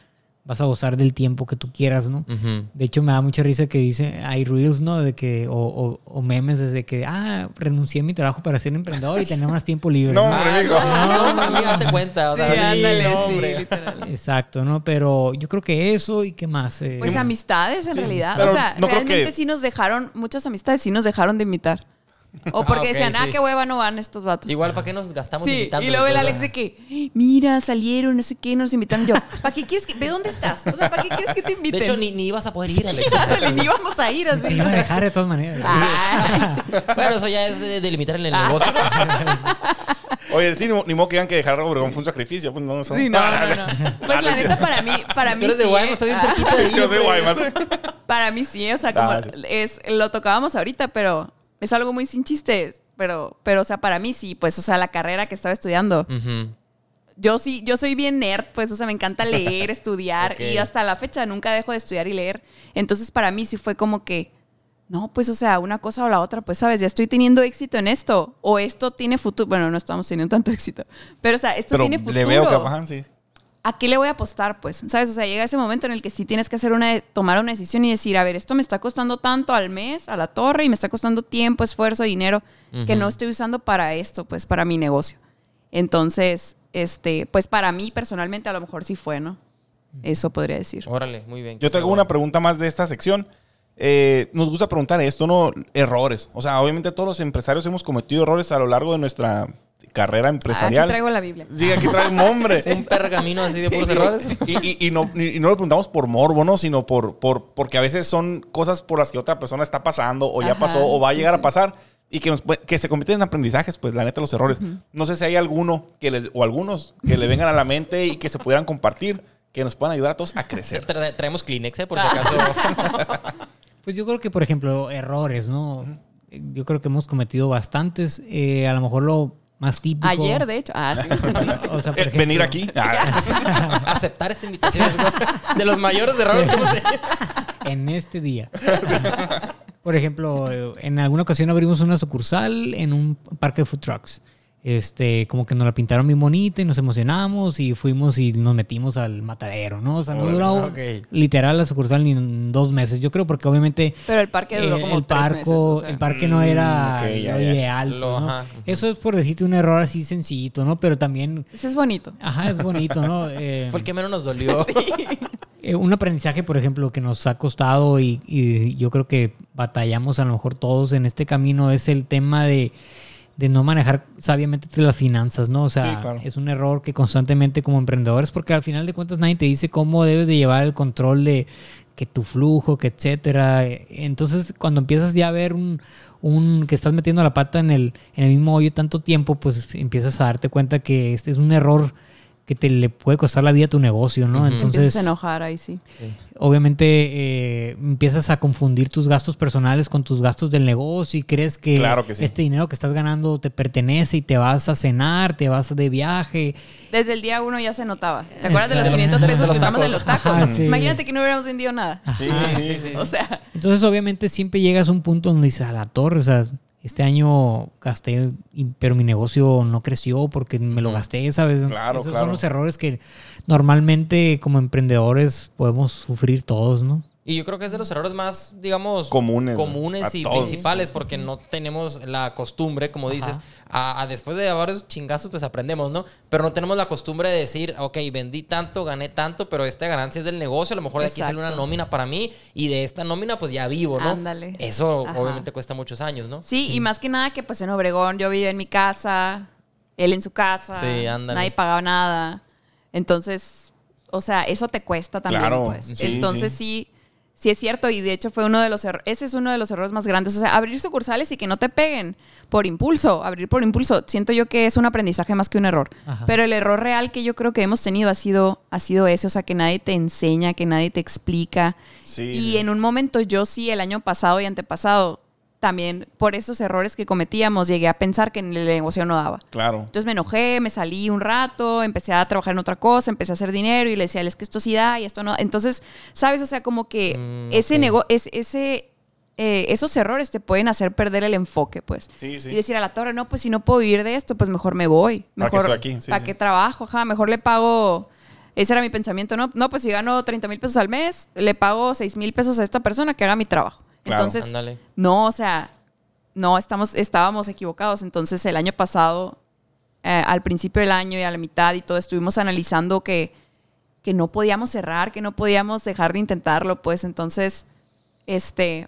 vas a gozar del tiempo que tú quieras, ¿no? De hecho, me da mucha risa que dice, hay reels, ¿no? De que, o, o- o memes desde que, ah, renuncié a mi trabajo para ser emprendedor y tener más tiempo libre. No, ¿no? hombre, mijo. No, mami, date cuenta. O Sí, sea, ándale, no, sí, hombre. literal. Exacto, ¿no? Pero yo creo que eso y qué más. Eh, Pues amistades en Sí, realidad. O sea, no realmente que- sí nos dejaron, muchas amistades sí nos dejaron de invitar. O porque Ah, ok, decían, ah, sí. qué hueva no van estos vatos. Igual, ¿para qué nos gastamos Sí, invitando? y luego el Alex de que, mira, salieron, no sé qué, nos invitaron. Yo, ¿para qué quieres que, ve dónde estás? O sea, ¿para qué quieres que te De inviten? hecho, ni, ni ibas a poder ir, Alex. Ándale, ni íbamos a ir te así. iba a dejar de todas maneras. Sí. Bueno, eso ya es de delimitar en el Ah. negocio. Oye, sí, ni, ni modo que digan que dejar Obregón fue un sacrificio. Pues no, Sí, no, no, no. Pues la neta, para mí, para mí Tú eres de sí, Guaymas, estás bien Ah. cerquita de ahí, Yo soy güey. Guaymas. Para mí sí, o sea, como Ah, sí. es, lo tocábamos ahorita, pero es algo muy sin chistes. Pero, pero, o sea, para mí sí, pues, o sea, la carrera que estaba estudiando. Ujú. Yo sí, yo soy bien nerd, pues, o sea, me encanta leer, estudiar, Ok. y hasta la fecha nunca dejo de estudiar y leer. Entonces, para mí sí fue como que, no, pues, o sea, una cosa o la otra, pues, sabes, ya estoy teniendo éxito en esto, o esto tiene futuro. Bueno, no estamos teniendo tanto éxito, pero, o sea, esto Pero tiene futuro. le veo capaz, sí. ¿A qué le voy a apostar? Pues, ¿sabes? O sea, llega ese momento en el que sí tienes que hacer una, tomar una decisión y decir, a ver, esto me está costando tanto al mes, a la torre, y me está costando tiempo, esfuerzo, dinero, que no estoy usando para esto, pues, para mi negocio. Entonces, este, pues para mí personalmente a lo mejor sí fue, ¿no? Eso podría decir. Órale, muy bien. Yo traigo una pregunta más de esta sección. Eh, nos gusta preguntar esto, ¿no? Errores. O sea, obviamente todos los empresarios hemos cometido errores a lo largo de nuestra carrera Ah, Aquí empresarial. traigo la Biblia. Sí, aquí traigo un hombre. Un pergamino así de Sí, puros sí. errores. Y, y- y no, y no lo preguntamos por morbo, ¿no? Sino por, por, porque a veces son cosas por las que otra persona está pasando o ya Ajá, pasó o va a sí, llegar sí. a pasar y que, nos, pue- que se convierten en aprendizajes, pues la neta, los errores. No sé si hay alguno que les, o algunos que le vengan a la mente y que se pudieran compartir, que nos puedan ayudar a todos a crecer. Tra- traemos Kleenex, ¿eh? Por si acaso. Pues yo creo que, por ejemplo, errores, ¿no? Yo creo que hemos cometido bastantes. Eh, a lo mejor lo más típico. Ayer, de hecho. Ah, sí. O sea, por Eh, ejemplo, venir aquí. Ah, Aceptar esta invitación de los mayores errores que hemos tenido. en este día. Por ejemplo, eh, en alguna ocasión abrimos una sucursal en un parque de food trucks. Este, como que nos la pintaron bien bonita y nos emocionamos y fuimos y nos metimos al matadero, ¿no? O sea, no Órale, duró ok. literal la sucursal ni en dos meses. Yo creo porque obviamente Pero el parque duró eh, como el, tres parco, meses, o sea. el parque no era Mm, ya, lo ya. ideal. Lo- ¿no? ajá. Eso es por decirte un error así sencillito, ¿no? Pero también, Ese es bonito. ajá, es bonito, ¿no? Eh, Fue el que menos nos dolió. eh, un aprendizaje, por ejemplo, que nos ha costado y, y yo creo que batallamos a lo mejor todos en este camino es el tema de, de no manejar sabiamente las finanzas, ¿no? O sea, Sí, claro. es un error que constantemente como emprendedores, porque al final de cuentas nadie te dice cómo debes de llevar el control de que tu flujo, que etcétera. Entonces, cuando empiezas ya a ver un, un que estás metiendo la pata en el, en el mismo hoyo tanto tiempo, pues empiezas a darte cuenta que este es un error que te le puede costar la vida a tu negocio, ¿no? Entonces, Empiezas a enojar ahí sí. obviamente eh, empiezas a confundir tus gastos personales con tus gastos del negocio y crees que, Claro que sí. este dinero que estás ganando te pertenece y te vas a cenar, te vas de viaje. Desde el día uno ya se notaba. ¿Te acuerdas de los De los- 500 de pesos los que usamos en los tacos? Ajá, sí. Imagínate que no hubiéramos vendido nada. sí, sí, sí. O sea, Entonces obviamente siempre llegas a un punto donde dices, a la torre, o sea, este año gasté, pero mi negocio no creció porque me lo gasté, ¿sabes? Claro, Esos claro. son los errores que normalmente como emprendedores podemos sufrir todos, ¿no? Y yo creo que es de los errores más, digamos, Comunes, comunes y todos. principales, porque no tenemos la costumbre, como dices, a, a después de varios chingazos, pues aprendemos, ¿no? Pero no tenemos la costumbre de decir, ok, vendí tanto, gané tanto, pero esta ganancia es del negocio, a lo mejor de aquí sale una nómina para mí y de esta nómina, pues ya vivo, ¿no? Ándale. Eso Ajá. obviamente cuesta muchos años, ¿no? sí, y más que nada que pues en Obregón yo vivía en mi casa, él en su casa, Sí, ándale. nadie pagaba nada. Entonces, o sea, eso te cuesta también, Claro, pues. sí, Entonces sí. sí. Es cierto y de hecho fue uno de los errores, ese es uno de los errores más grandes, o sea, abrir sucursales y que no te peguen por impulso, abrir por impulso, siento yo que es un aprendizaje más que un error. Ajá. Pero el error real que yo creo que hemos tenido ha sido ha sido ese, o sea, que nadie te enseña, que nadie te explica. Sí, y sí. en un momento yo sí el año pasado y antepasado también por esos errores que cometíamos llegué a pensar que en el negocio no daba. Claro. Entonces me enojé, me salí un rato, empecé a trabajar en otra cosa, empecé a hacer dinero y le decía, es que esto sí da y esto no. Entonces, ¿sabes? O sea, como que Mm, ese ok. negocio, ese, eh, esos errores te pueden hacer perder el enfoque, pues. Sí, sí. Y decir a la torre, no, pues si no puedo vivir de esto, pues mejor me voy. ¿Para qué Mejor, estoy aquí? Sí, ¿Para qué trabajo? Ajá, mejor le pago... Ese era mi pensamiento, ¿no? No, pues si gano 30 mil pesos al mes, le pago 6 mil pesos a esta persona que haga mi trabajo. Claro. Entonces, Ándale. no, o sea, no, estamos, estábamos equivocados. Entonces, el año pasado, eh, al principio del año y a la mitad y todo, estuvimos analizando que, que no podíamos cerrar, que no podíamos dejar de intentarlo, pues entonces, este,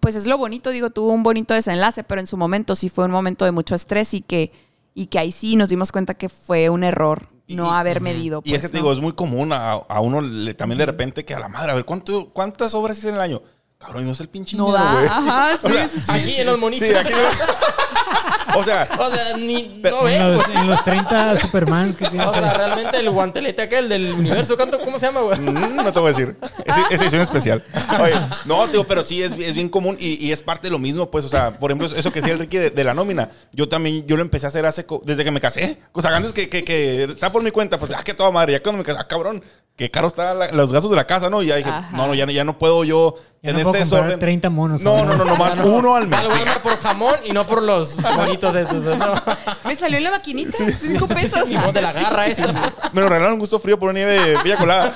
pues es lo bonito, digo, tuvo un bonito desenlace, pero en su momento sí fue un momento de mucho estrés y que, y que ahí sí nos dimos cuenta que fue un error no Y- haber medido. Y es que pues, te digo, es muy común a, a uno le- también de repente que a la madre, a ver, ¿cuánto, ¿cuántas obras hice en el año? Cabrón, y no es el pinche No dinero, da, güey. ajá, O sí, sea, sí, sí. Aquí en los monitos. Sí, aquí. o sea, O sea, ni. Pero- no En ve, los, güey. en los 30 Supermans que tienes. O sea, realmente el guantelete aquel del universo, ¿cuánto, ¿cómo se llama, güey? mm, no te voy a decir. Es, es edición especial. Oye, no, digo, pero sí es, es bien común y, y es parte de lo mismo, pues, o sea, por ejemplo, eso que decía el Ricky de, de la nómina, yo también, yo lo empecé a hacer hace, desde que me casé. O sea, antes que, que, que está por mi cuenta, pues, ah, que toda madre, ya cuando me casé, ah, cabrón, qué caro están los gastos de la casa, ¿no? Y ya dije, Ajá. no, no, ya, no- ya no puedo yo Ya en no puedo este comprar desorden. 30 monos. No, ahora. no, no, nomás uno al mes. Al Walmart por jamón y no por los bonitos estos. ¿no? Me salió en la maquinita, cinco pesos. Ni modo de la garra esa. Me lo regalaron un gusto frío por una nieve de Villa Colada.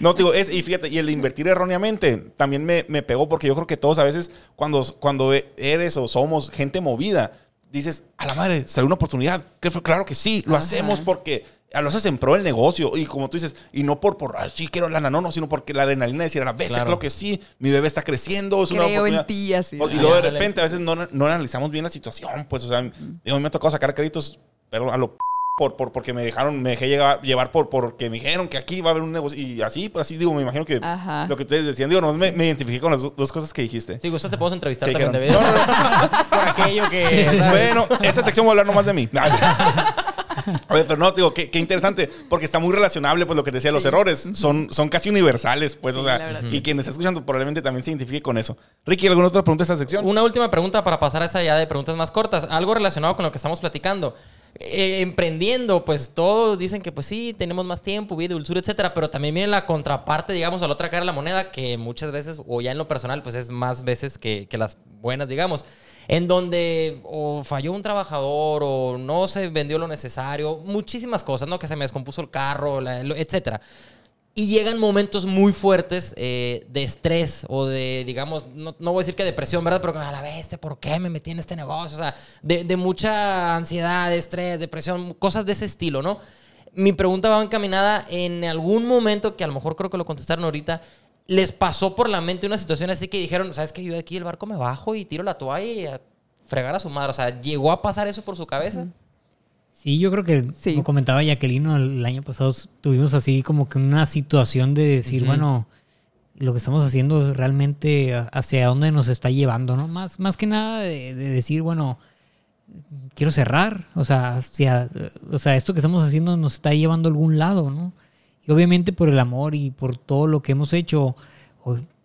No, te digo, es, y fíjate, y el de invertir erróneamente también me, me pegó porque yo creo que todos a veces, cuando, cuando eres o somos gente movida, dices, a la madre, salió una oportunidad. Claro que sí, lo Ajá. hacemos porque lo haces en pro del negocio. Y como tú dices, y no por, por "Ay, sí quiero lana, no, no, sino porque la adrenalina de decir a la vez, Claro. claro que sí, mi bebé está creciendo, es una en oportunidad. ti, así. O- Y luego de repente a veces no, no analizamos bien la situación, pues, o sea, a mí me ha tocado sacar créditos, perdón, a lo p- por, por, porque me dejaron, me dejé llevar, llevar por, porque me dijeron que aquí va a haber un negocio, y así, pues así digo, me imagino que Ajá. lo que ustedes decían, digo, no, me, me identifiqué con las do- dos cosas que dijiste. Si gustas, te podemos entrevistar ¿Qué también de dijeron? video. Por aquello que. ¿sabes? Bueno, esta sección va a hablar nomás de mí. Oye, pero no, digo, qué, qué interesante, porque está muy relacionable, pues lo que decía, los errores son, son casi universales, pues, o sea, y quien está escuchando probablemente también se identifique con eso. Ricky, ¿alguna otra pregunta de esta sección? Una última pregunta para pasar a esa ya de preguntas más cortas. Algo relacionado con lo que estamos platicando. Eh, emprendiendo, pues todos dicen que pues sí, tenemos más tiempo, vida, dulzura, etcétera, pero también viene la contraparte, digamos, a la otra cara de la moneda, que muchas veces, o ya en lo personal, pues es más veces que, que las buenas, digamos, en donde o falló un trabajador, o no se vendió lo necesario, muchísimas cosas, ¿no? Que se me descompuso el carro, etcétera. Y llegan momentos muy fuertes eh, de estrés o de, digamos, no, no voy a decir que depresión, ¿verdad? Pero a la vez, ¿por qué me metí en este negocio? O sea, de, de mucha ansiedad, estrés, depresión, cosas de ese estilo, ¿no? Mi pregunta va encaminada en algún momento, que a lo mejor creo que lo contestaron ahorita, ¿les pasó por la mente una situación así que dijeron, ¿sabes qué? Yo de aquí del barco me bajo y tiro la toalla y a fregar a su madre? O sea, ¿llegó a pasar eso por su cabeza? Sí, yo creo que, Sí. como comentaba Jacqueline, el año pasado tuvimos así como que una situación de decir, bueno, lo que estamos haciendo es realmente hacia dónde nos está llevando, ¿no? Más, más que nada de, de decir, bueno, quiero cerrar, o sea, hacia, o sea, esto que estamos haciendo nos está llevando a algún lado, ¿no? Y obviamente por el amor y por todo lo que hemos hecho,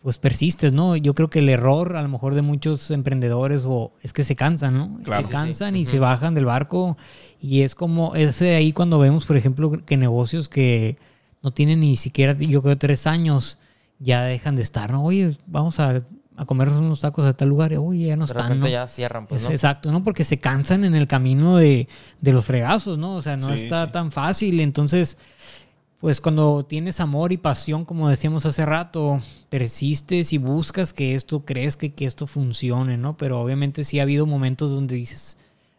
pues persistes, ¿no? Yo creo que el error a lo mejor de muchos emprendedores o es que se cansan, ¿no? Claro. se sí, cansan y se bajan del barco y es como, es de ahí cuando vemos, por ejemplo, que negocios que no tienen ni siquiera, yo creo, tres años, ya dejan de estar, ¿no? Oye, vamos a, a comernos unos tacos a tal lugar, oye, ya no De están, ya cierran, pues. Exacto, ¿no? Porque se cansan en el camino de, de los fregazos, ¿no? O sea, no Sí, está sí. tan fácil. Entonces, pues cuando tienes amor y pasión, como decíamos hace rato, persistes y buscas que esto crezca y que esto funcione, ¿no? Pero obviamente sí ha habido momentos donde dices,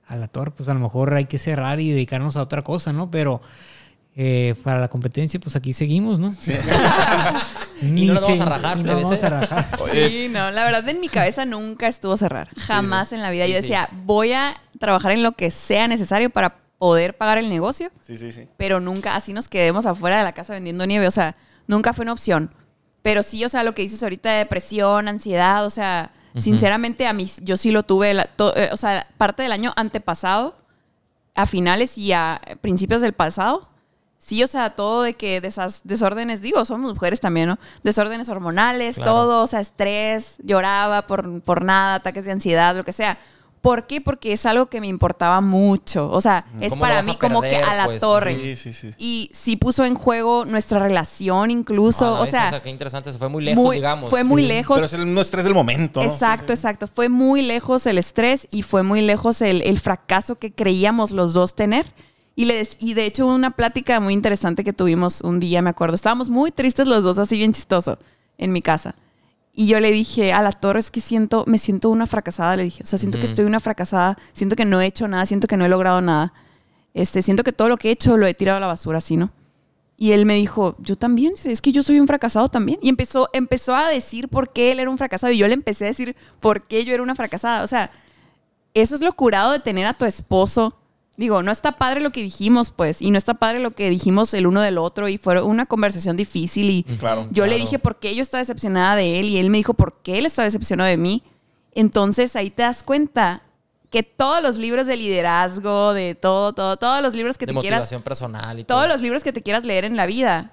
a la torre, pues a lo mejor hay que cerrar y dedicarnos a otra cosa, ¿no? Pero eh, para la competencia, pues aquí seguimos, ¿no? Y no nos vamos se- a rajar, no vamos a rajar. Sí, no, la verdad en mi cabeza nunca estuvo cerrar. Jamás en la vida. Yo decía, voy a trabajar en lo que sea necesario para poder pagar el negocio, Sí, sí, sí. pero nunca así nos quedemos afuera de la casa vendiendo nieve. O sea, nunca fue una opción. Pero sí, o sea, lo que dices ahorita de depresión, ansiedad, o sea, sinceramente a mí, yo sí lo tuve, la- to- eh, o sea, parte del año antepasado, a finales y a principios del pasado. Sí, o sea, todo de que desas- desórdenes, digo, somos mujeres también, ¿no? Desórdenes hormonales, Claro. todo, o sea, estrés, lloraba por, por nada, ataques de ansiedad, lo que sea. ¿Por qué? Porque es algo que me importaba mucho. O sea, es ¿Cómo lo para mí como que a la pues? torre. Sí, sí, sí. Y sí puso en juego nuestra relación incluso. Ah, no, o, eso, sea, qué interesante. Se fue muy lejos, muy- digamos. fue muy lejos. Pero es el estrés del momento, ¿no? Exacto, exacto. Fue muy lejos el estrés y fue muy lejos el, el fracaso que creíamos los dos tener. Y, les, y de hecho, una plática muy interesante que tuvimos un día, me acuerdo. Estábamos muy tristes los dos, así bien chistoso, en mi casa. Y yo le dije a la torre, es que siento, me siento una fracasada, le dije. O sea, siento que estoy una fracasada, siento que no he hecho nada, siento que no he logrado nada. Este, siento que todo lo que he hecho lo he tirado a la basura, así, ¿no? Y él me dijo, yo también, es que yo soy un fracasado también. Y empezó, empezó a decir por qué él era un fracasado. Y yo le empecé a decir por qué yo era una fracasada. O sea, eso es lo curado de tener a tu esposo. Digo, no está padre lo que dijimos, pues, y no está padre lo que dijimos el uno del otro, y fue una conversación difícil. Y Claro. yo le dije por qué yo estaba decepcionada de él, y él me dijo por qué él estaba decepcionado de mí. Entonces ahí te das cuenta que todos los libros de liderazgo, de todo, todo, todos los libros que de te quieras motivación personal y todo. todos los libros que te quieras leer en la vida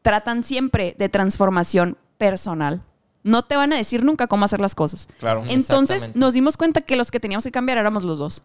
tratan siempre de transformación personal. No te van a decir nunca cómo hacer las cosas. Claro. Entonces nos dimos cuenta que los que teníamos que cambiar éramos los dos.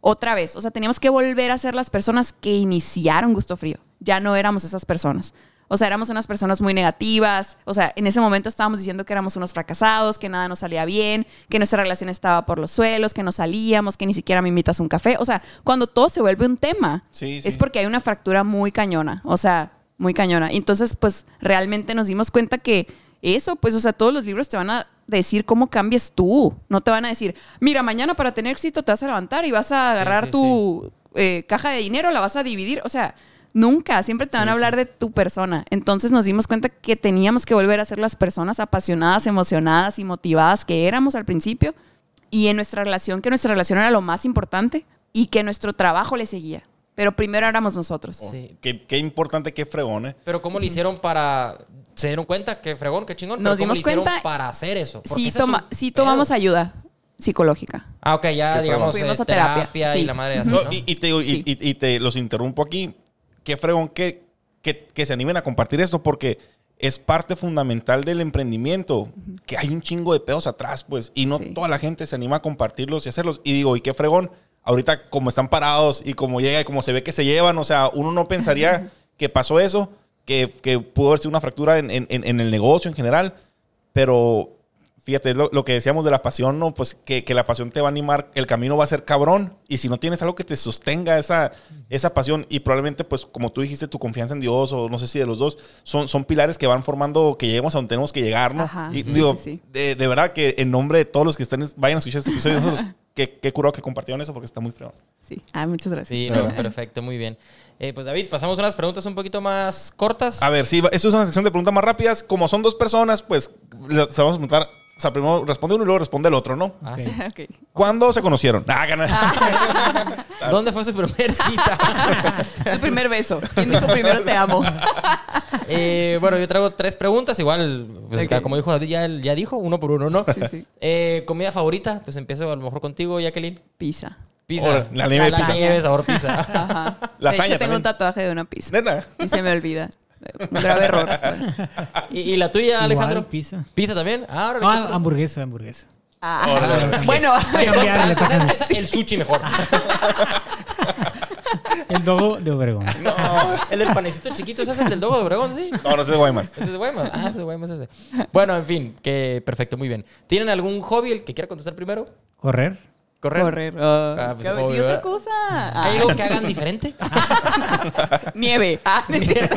Otra vez, o sea, teníamos que volver a ser las personas que iniciaron Gusto Frío. Ya no éramos esas personas. O sea, éramos unas personas muy negativas. O sea, en ese momento estábamos diciendo que éramos unos fracasados, que nada nos salía bien, que nuestra relación estaba por los suelos, que no salíamos, que ni siquiera me invitas a un café. O sea, cuando todo se vuelve un tema, Sí, es porque hay una fractura muy cañona. O sea, muy cañona. Y entonces, pues, realmente nos dimos cuenta que eso, pues, o sea, todos los libros te van a decir cómo cambies tú. No te van a decir, mira, mañana para tener éxito te vas a levantar y vas a agarrar sí, tu eh, caja de dinero, la vas a dividir. O sea, nunca, siempre te van a hablar de tu persona. Entonces nos dimos cuenta que teníamos que volver a ser las personas apasionadas, emocionadas y motivadas que éramos al principio. Y en nuestra relación, que nuestra relación era lo más importante y que nuestro trabajo le seguía. Pero primero éramos nosotros. Sí. Qué, qué importante, qué fregón, ¿eh? Pero ¿cómo le hicieron para... ¿Se dieron cuenta? Qué fregón, qué chingón. Nos Pero ¿cómo dimos cuenta- para hacer eso? Porque Sí, ese es toma, sí tomamos pedo. ayuda psicológica. Ah, ok, ya digamos eh, a terapia, terapia y sí. la madre así, No, ¿no? y, y te, digo, y- Sí. y- y te los interrumpo aquí. Qué fregón que, que, que se animen a compartir esto porque es parte fundamental del emprendimiento. Que hay un chingo de pedos atrás, pues. Y no Sí. toda la gente se anima a compartirlos y hacerlos. Y digo, y qué fregón. Ahorita, como están parados y como llega y como se ve que se llevan, o sea, uno no pensaría que pasó eso, que, que pudo haber sido una fractura en, en- el negocio en general. Pero fíjate, lo, lo que decíamos de la pasión, ¿no? Pues que, que la pasión te va a animar, el camino va a ser cabrón. Y si no tienes algo que te sostenga esa, esa pasión, y probablemente, pues, como tú dijiste, tu confianza en Dios, o no sé si de los dos, son, son pilares que van formando que lleguemos a donde tenemos que llegar, ¿no? Ajá, y sí, digo, sí, sí. De, de verdad que en nombre de todos los que están, vayan a escuchar este episodio, nosotros, qué, qué curado que compartieron eso porque está muy feo. Sí. Ah, muchas gracias. Sí, no, perfecto, muy bien. Eh, pues David, pasamos unas preguntas un poquito más cortas. A ver, sí, esto es una sección de preguntas más rápidas. Como son dos personas, pues, le- se vamos a preguntar. O sea, primero responde uno y luego responde el otro, ¿no? Ah, sí. Ok. ¿Cuándo se conocieron? Ah, gana. ¿Dónde fue su primer cita? Su primer beso. ¿Quién dijo primero te amo? Eh, bueno, yo traigo tres preguntas. Igual, pues, como dijo David, ya, ya dijo, uno por uno, ¿no? Sí, sí. Eh, ¿Comida favorita? Pues empiezo a lo mejor contigo, Jacqueline. Pizza. Pizza. La nieve la pizza. nieve, sabor pizza. Ajá. Lasaña de hecho, tengo un tatuaje de una pizza. Neta. Y se me olvida. Un grave error. ¿Y, y la tuya, Alejandro? Igual, pizza. ¿Pizza también? Ah, No, pro- hamburguesa, hamburguesa. Ah, bueno, Qué cambiar. El sushi mejor. El dogo de Obregón. el del panecito chiquito, ¿ese es el del Dogo de Obregón, sí? No, no sé de Guaymas. ¿Ese es de Guaymas? Ah, ese es de Guaymas ese. Bueno, en fin, que perfecto, muy bien. ¿Tienen algún hobby el que quiera contestar primero? Correr. Correr. correr. ah, Ah, pues, ¿qué- obvio, ¿Y otra cosa? Ah, ¿Hay algo que hagan diferente? Nieve. Ah, no es cierto.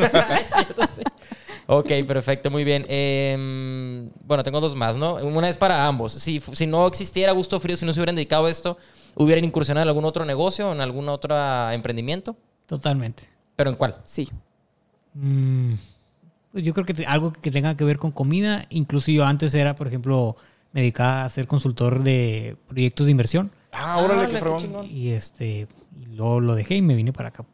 Ok, perfecto, muy bien. Em, bueno, tengo dos más, ¿no? Una es para ambos. Si, si no existiera Gusto Frío, si no se hubieran dedicado a esto, ¿hubieran incursionado en algún otro negocio, en algún otro emprendimiento? Totalmente. ¿Pero en cuál? Sí. Mm, Pues yo creo que algo que tenga que ver con comida. Incluso yo antes era, por ejemplo, me dedicaba a ser consultor de proyectos de inversión. Ah, órale, Órale, qué fregón. Y este y luego lo dejé y me vine para acá.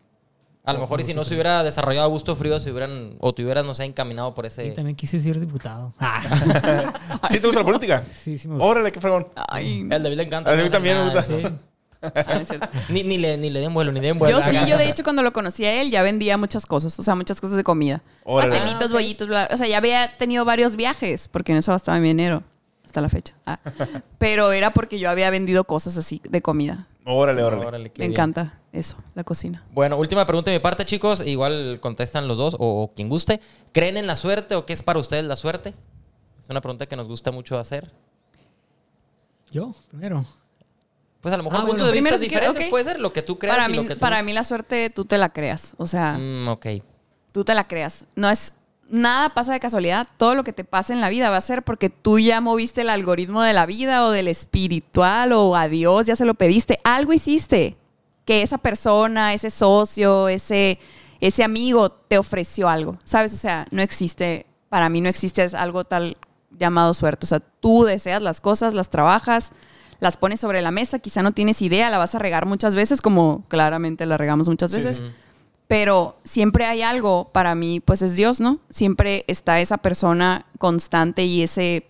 A lo mejor y si no se hubiera desarrollado a gusto frío, se hubieran, o te hubieras, no sé, encaminado por ese... también quise ser diputado. Ah, ¿Sí te gusta la política? sí, sí me gusta. Órale, qué fregón. Ay, El David le encanta. A mí también me gusta. sí. ah, es cierto. Ni, ni, le, ni le den vuelo, ni den vuelo. Yo sí, yo de hecho cuando lo conocí a él ya vendía muchas cosas, o sea, muchas cosas de comida. Órale. Pastelitos, Ah, bollitos, bla, o sea, ya había tenido varios viajes, porque en eso gastaba mi dinero, hasta la fecha. Ah. Pero era porque yo había vendido cosas así de comida. Órale, órale. Me bien. encanta eso, la cocina. Bueno, última pregunta de mi parte, chicos. Igual contestan los dos o, o quien guste. ¿Creen en la suerte o qué es para ustedes la suerte? Es una pregunta que nos gusta mucho hacer. Yo, primero. Pues a lo mejor Ah, puntos bueno. de vista Primero, quieres, diferentes puede ser lo que tú creas Para y mí, lo que tú... para mí la suerte tú te la creas, o sea, Mm, ok. tú te la creas. No es nada pasa de casualidad. Todo lo que te pasa en la vida va a ser porque tú ya moviste el algoritmo de la vida o del espiritual o a Dios ya se lo pediste. Algo hiciste que esa persona, ese socio, ese ese amigo te ofreció algo, ¿sabes? O sea, no existe para mí no existe algo tal llamado suerte. O sea, tú deseas las cosas, las trabajas, las pones sobre la mesa, quizá no tienes idea, la vas a regar muchas veces, como claramente la regamos muchas veces. Pero siempre hay algo, para mí, pues es Dios, ¿no? Siempre está esa persona constante y ese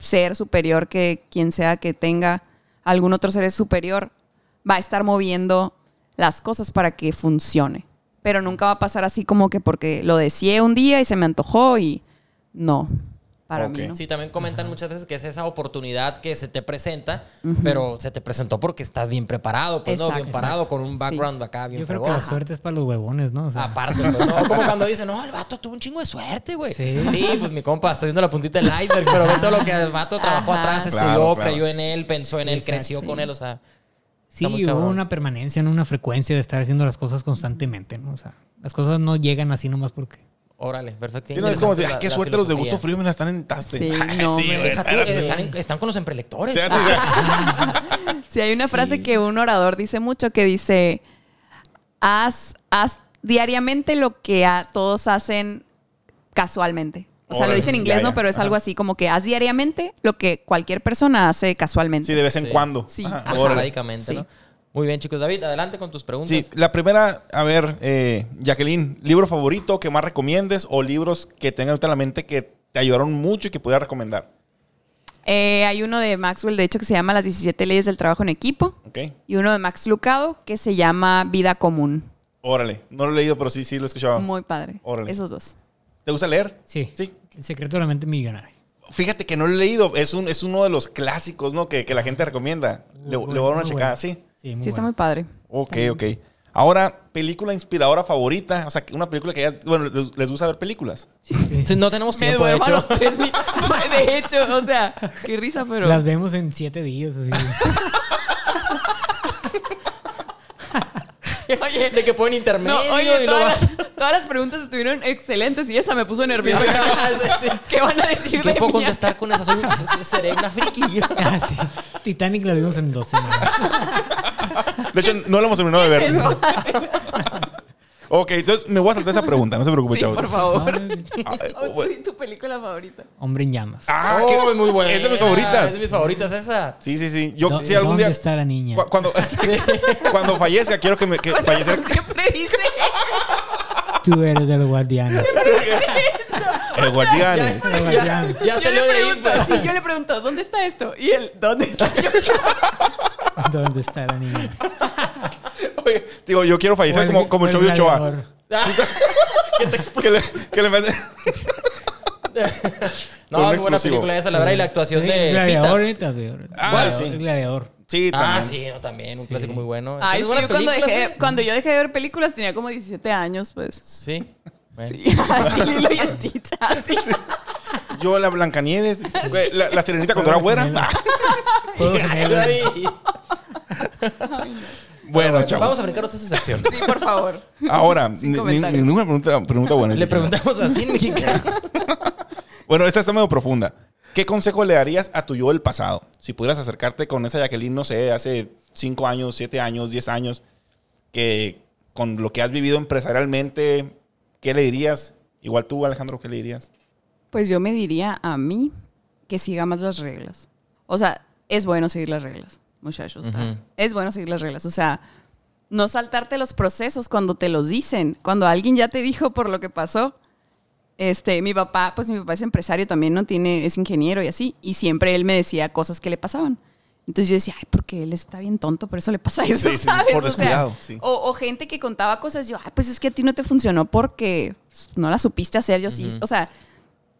ser superior que quien sea que tenga algún otro ser superior va a estar moviendo las cosas para que funcione. Pero nunca va a pasar así como que porque lo deseé un día y se me antojó y no, para mí no. Sí, también comentan muchas veces que es esa oportunidad que se te presenta, pero se te presentó porque estás bien preparado, pues no, bien Exacto. parado, con un background acá bien Yo creo que la suerte es para los huevones, ¿no? O sea, Aparte, pues, no, como cuando dicen, no, el vato tuvo un chingo de suerte, güey. Sí. Sí. pues mi compa está viendo la puntita del iceberg, pero ve todo lo que el vato trabajó Ajá. atrás, estudió, claro. creyó en él, pensó en él, exacto, creció sí. con él, o sea. sí, hubo una permanencia, en una frecuencia de estar haciendo las cosas constantemente, ¿no? O sea, las cosas no llegan así nomás porque. Órale, perfecto. Sí, no, es como decir, Interesante ay, qué la- suerte los de gusto frío, mira, están en taste. Sí, Ay, no, sí, hombre, güey, Deja tú, espérate. están, en- están con los emprelectores. Sí, Sí, hay una frase que un orador dice mucho que dice, haz, haz diariamente lo que a- todos hacen casualmente. O sea, lo dice en inglés, ya, ¿no? Pero es ajá. algo así como que haz diariamente lo que cualquier persona hace casualmente. Sí, de vez en Sí. cuando. Sí. Ajá. ¿no? Muy bien, chicos. David, adelante con tus preguntas. Sí, la primera, a ver, eh, Jacqueline, ¿libro favorito que más recomiendes o libros que tengan ahorita en la mente que te ayudaron mucho y que pudieras recomendar? Eh, hay uno de Maxwell, de hecho, que se llama Las 17 leyes del trabajo en equipo. ¿Ok? Y uno de Max Lucado que se llama Vida Común. Órale. No lo he leído, pero sí, sí lo he escuchado. Muy padre. Órale. Esos dos. ¿Te gusta leer? Sí. Sí. El secreto de la mente millonaria. Fíjate que no lo he leído. Es, un, es uno de los clásicos, ¿no? Que, que la gente recomienda. Le, le voy a dar una checada, bueno. sí. Sí, muy Sí, está muy padre. Ok, ok. Ahora, película inspiradora favorita. O sea, una película que ya. Bueno, les, les gusta ver películas. Sí, no tenemos Me tiempo, de a los tres mil. De hecho, o sea, qué risa, pero. Las vemos en siete días. Así. Oye, De que ponen intermedio No, oye, y todas, las, todas las preguntas estuvieron excelentes y esa me puso nerviosa. ¿Qué van a decir ¿Qué de puedo contestar con esa? Soy, seré una friki. Ah, sí. Titanic la vimos en dos semanas. De hecho, no lo hemos terminado de ver. ok, entonces me voy a saltar esa pregunta. No se preocupe, Sí, chavos. por favor. Ah, eh, Oh, tu- película favorita. Hombre en llamas. Ah, Oh, qué- muy buena. Es de mis favoritas. Es de mis favoritas esa. Sí, sí, sí. Yo, ¿Dó- si algún ¿Dónde día. está la niña? cu- Cuando, cuando fallezca, quiero que me que fallezca. Siempre dice Tú eres de los guardianes. El guardianes. Ya Yo salió de ahí. sí, yo le pregunto, ¿dónde está esto? Y él, ¿dónde está? Yo, ¿Dónde está la niña? Oye, digo, yo quiero fallecer el- como, como el Chovio Ochoa. gladiador. Que le, que le mete- No, muy buena película esa, la verdad, y la actuación de gladiador, gladiador. Ah, Gladiador, sí. gladiador. Sí, Ah, también. sí, no, también, un Sí. clásico muy bueno. Ay, es ¿Tienes que yo cuando, dejé, películas? cuando yo dejé de ver películas tenía como 17 años, pues. Sí. Bueno. Sí, así Lilo y Stitch, así. Yo, la Blancanieves. güey, La, la sirenita cuando era güera. Bueno, Vamos chavos. a brincarnos esa sección. Sí, por favor. Ahora, Sin ni- ni- comentarios. ninguna pregunta, pregunta buena. Le preguntamos así en mexicano. Bueno, esta está medio profunda. ¿Qué consejo le darías a tu yo del pasado? Si pudieras acercarte con esa Jacqueline, no sé, hace 5 años, 7 años, 10 años, que con lo que has vivido empresarialmente, ¿qué le dirías? Igual tú, Alejandro, ¿qué le dirías? Pues yo me diría a mí que siga más las reglas. O sea, es bueno seguir las reglas, muchachos. Es bueno seguir las reglas. O sea, no saltarte los procesos cuando te los dicen. Cuando alguien ya te dijo por lo que pasó. Este, mi papá, pues mi papá es empresario también, ¿no? Tiene, es ingeniero y así. Y siempre él me decía cosas que le pasaban. Entonces yo decía, ay, porque él está bien tonto, por eso le pasa eso, Sí, sí, ¿sabes? por O sea, descuidado, sí. o, o gente que contaba cosas, yo, ay, pues es que a ti no te funcionó porque no la supiste hacer, yo sí. O sea,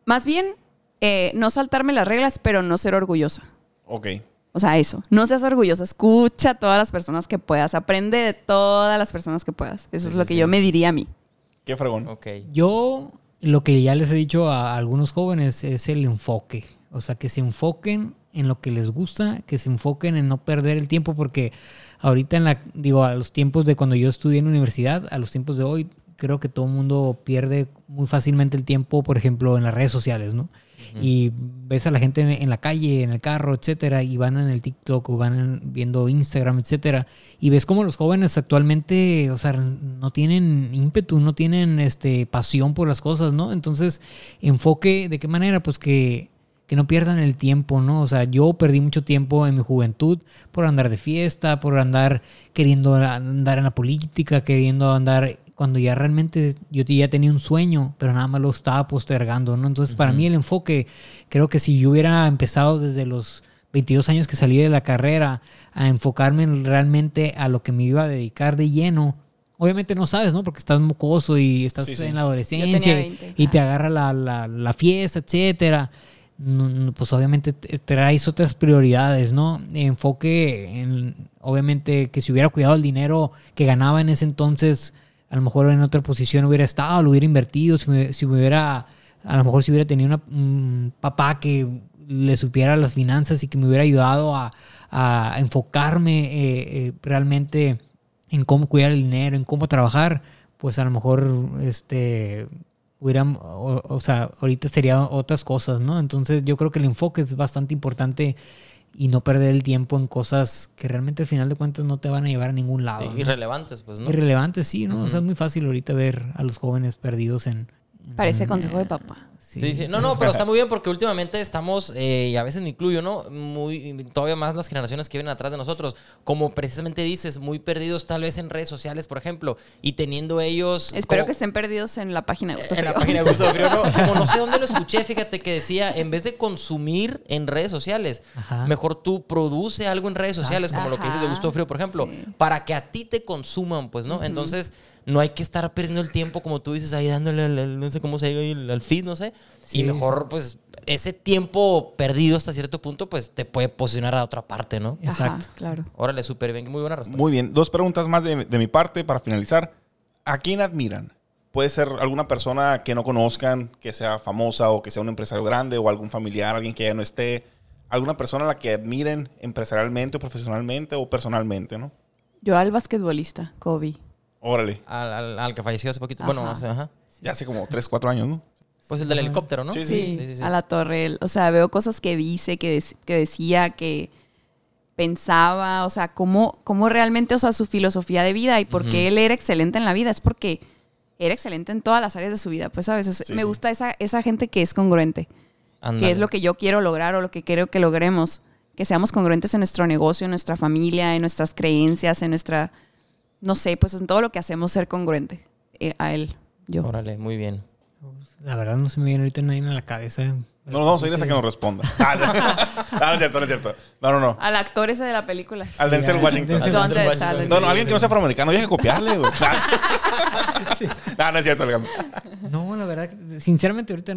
más bien, eh, no saltarme las reglas, pero no ser orgullosa. Ok. O sea, eso. No seas orgullosa. Escucha a todas las personas que puedas. Aprende de todas las personas que puedas. Eso es lo que yo me diría a mí. Qué fregón. Ok. Yo lo que ya les he dicho a algunos jóvenes es el enfoque. O sea, que se enfoquen en lo que les gusta, que se enfoquen en no perder el tiempo, porque ahorita en la, digo, a los tiempos de cuando yo estudié en la universidad, a los tiempos de hoy, creo que todo el mundo pierde muy fácilmente el tiempo, por ejemplo, en las redes sociales, ¿no? Y ves a la gente en, en la calle, en el carro, etcétera, y van en el TikTok o van en- viendo Instagram, etcétera, y ves como los jóvenes actualmente, o sea, no tienen ímpetu, no tienen este pasión por las cosas, ¿no? Entonces, enfoque, ¿de qué manera? Pues que, que no pierdan el tiempo, ¿no? O sea, yo perdí mucho tiempo en mi juventud por andar de fiesta, por andar queriendo andar en la política, queriendo andar cuando ya realmente yo ya tenía un sueño, pero nada más lo estaba postergando, ¿no? Entonces, para mí el enfoque, creo que si yo hubiera empezado desde los 22 años que salí de la carrera a enfocarme en realmente a lo que me iba a dedicar de lleno, obviamente no sabes, ¿no? Porque estás mocoso y estás Sí, sí. en la Yo adolescencia tenía y- 20, y te agarra la, la- la fiesta, etcétera. Pues obviamente te- traes otras prioridades, ¿no? Enfoque en, obviamente, que si hubiera cuidado el dinero que ganaba en ese entonces, a lo mejor en otra posición hubiera estado, lo hubiera invertido, si, me- si me hubiera, a lo mejor si hubiera tenido un papá que le supiera las finanzas y que me hubiera ayudado a, a enfocarme eh, eh, realmente en cómo cuidar el dinero, en cómo trabajar, pues a lo mejor este hubiera, o, o sea, ahorita serían otras cosas, ¿no? Entonces yo creo que el enfoque es bastante importante y no perder el tiempo en cosas que realmente al final de cuentas no te van a llevar a ningún lado. Sí, ¿no? irrelevantes, pues, ¿no? Irrelevantes, sí, ¿no? O sea, es muy fácil ahita ver a los jóvenes perdidos en... Parece consejo de papá. Sí, sí. No, no, pero está muy bien porque últimamente estamos, eh, y a veces me incluyo, ¿no? Muy, todavía más las generaciones que vienen atrás de nosotros, como precisamente dices, muy perdidos tal vez en redes sociales, por ejemplo, y teniendo ellos... Espero como- que estén perdidos en la página de Gusto en la página de Gusto Frío, no, como no sé dónde lo escuché, fíjate que decía, en vez de consumir en redes sociales, Ajá. mejor tú produce algo en redes sociales, como lo que dices de Gusto Frío, por ejemplo, sí. para que a ti te consuman, pues, ¿no? Entonces, no hay que estar perdiendo el tiempo, como tú dices, ahí dándole al, al- no sé cómo se diga, ahí, al, al feed, no sé. Sí, y mejor, pues, ese tiempo perdido hasta cierto punto, pues, te puede posicionar a otra parte, ¿no? Ajá, Exacto. claro. Órale, súper bien. Muy buena respuesta. Muy bien. Dos preguntas más de, de mi parte para finalizar. ¿A quién admiran? Puede ser alguna persona que no conozcan, que sea famosa o que sea un empresario grande o algún familiar, alguien que ya no esté. Alguna persona a la que admiren empresarialmente o profesionalmente o personalmente, ¿no? Yo al basquetbolista, Kobe. Órale. Al, al- al que falleció hace poquito. Bueno, Ajá. no sé, ajá. Ya hace como 3, 4 años, ¿no? Pues el del helicóptero, ¿no? Sí, Sí, a la torre. O sea, veo cosas que dice, que, que decía, que pensaba, o sea, cómo, cómo realmente, o sea, su filosofía de vida y por qué él era excelente en la vida. Es porque era excelente en todas las áreas de su vida. Pues a veces Sí, me sí. gusta esa, esa gente que es congruente, que es lo que yo quiero lograr o lo que quiero que logremos. Que seamos congruentes en nuestro negocio, en nuestra familia, en nuestras creencias, en nuestra, no sé, pues en todo lo que hacemos ser congruente eh, a él, yo. Órale, muy bien. La verdad no se me viene ahorita nadie en la cabeza. No nos vamos a ir hasta que nos responda. Ah, no, no es cierto, no es cierto. No, no, no. Al actor ese de la película. Al Denzel Washington. Washington. No, no, alguien que no sea afroamericano, deja de copiarle, güey. No, no es cierto, Alejandro. No, la verdad, sinceramente ahorita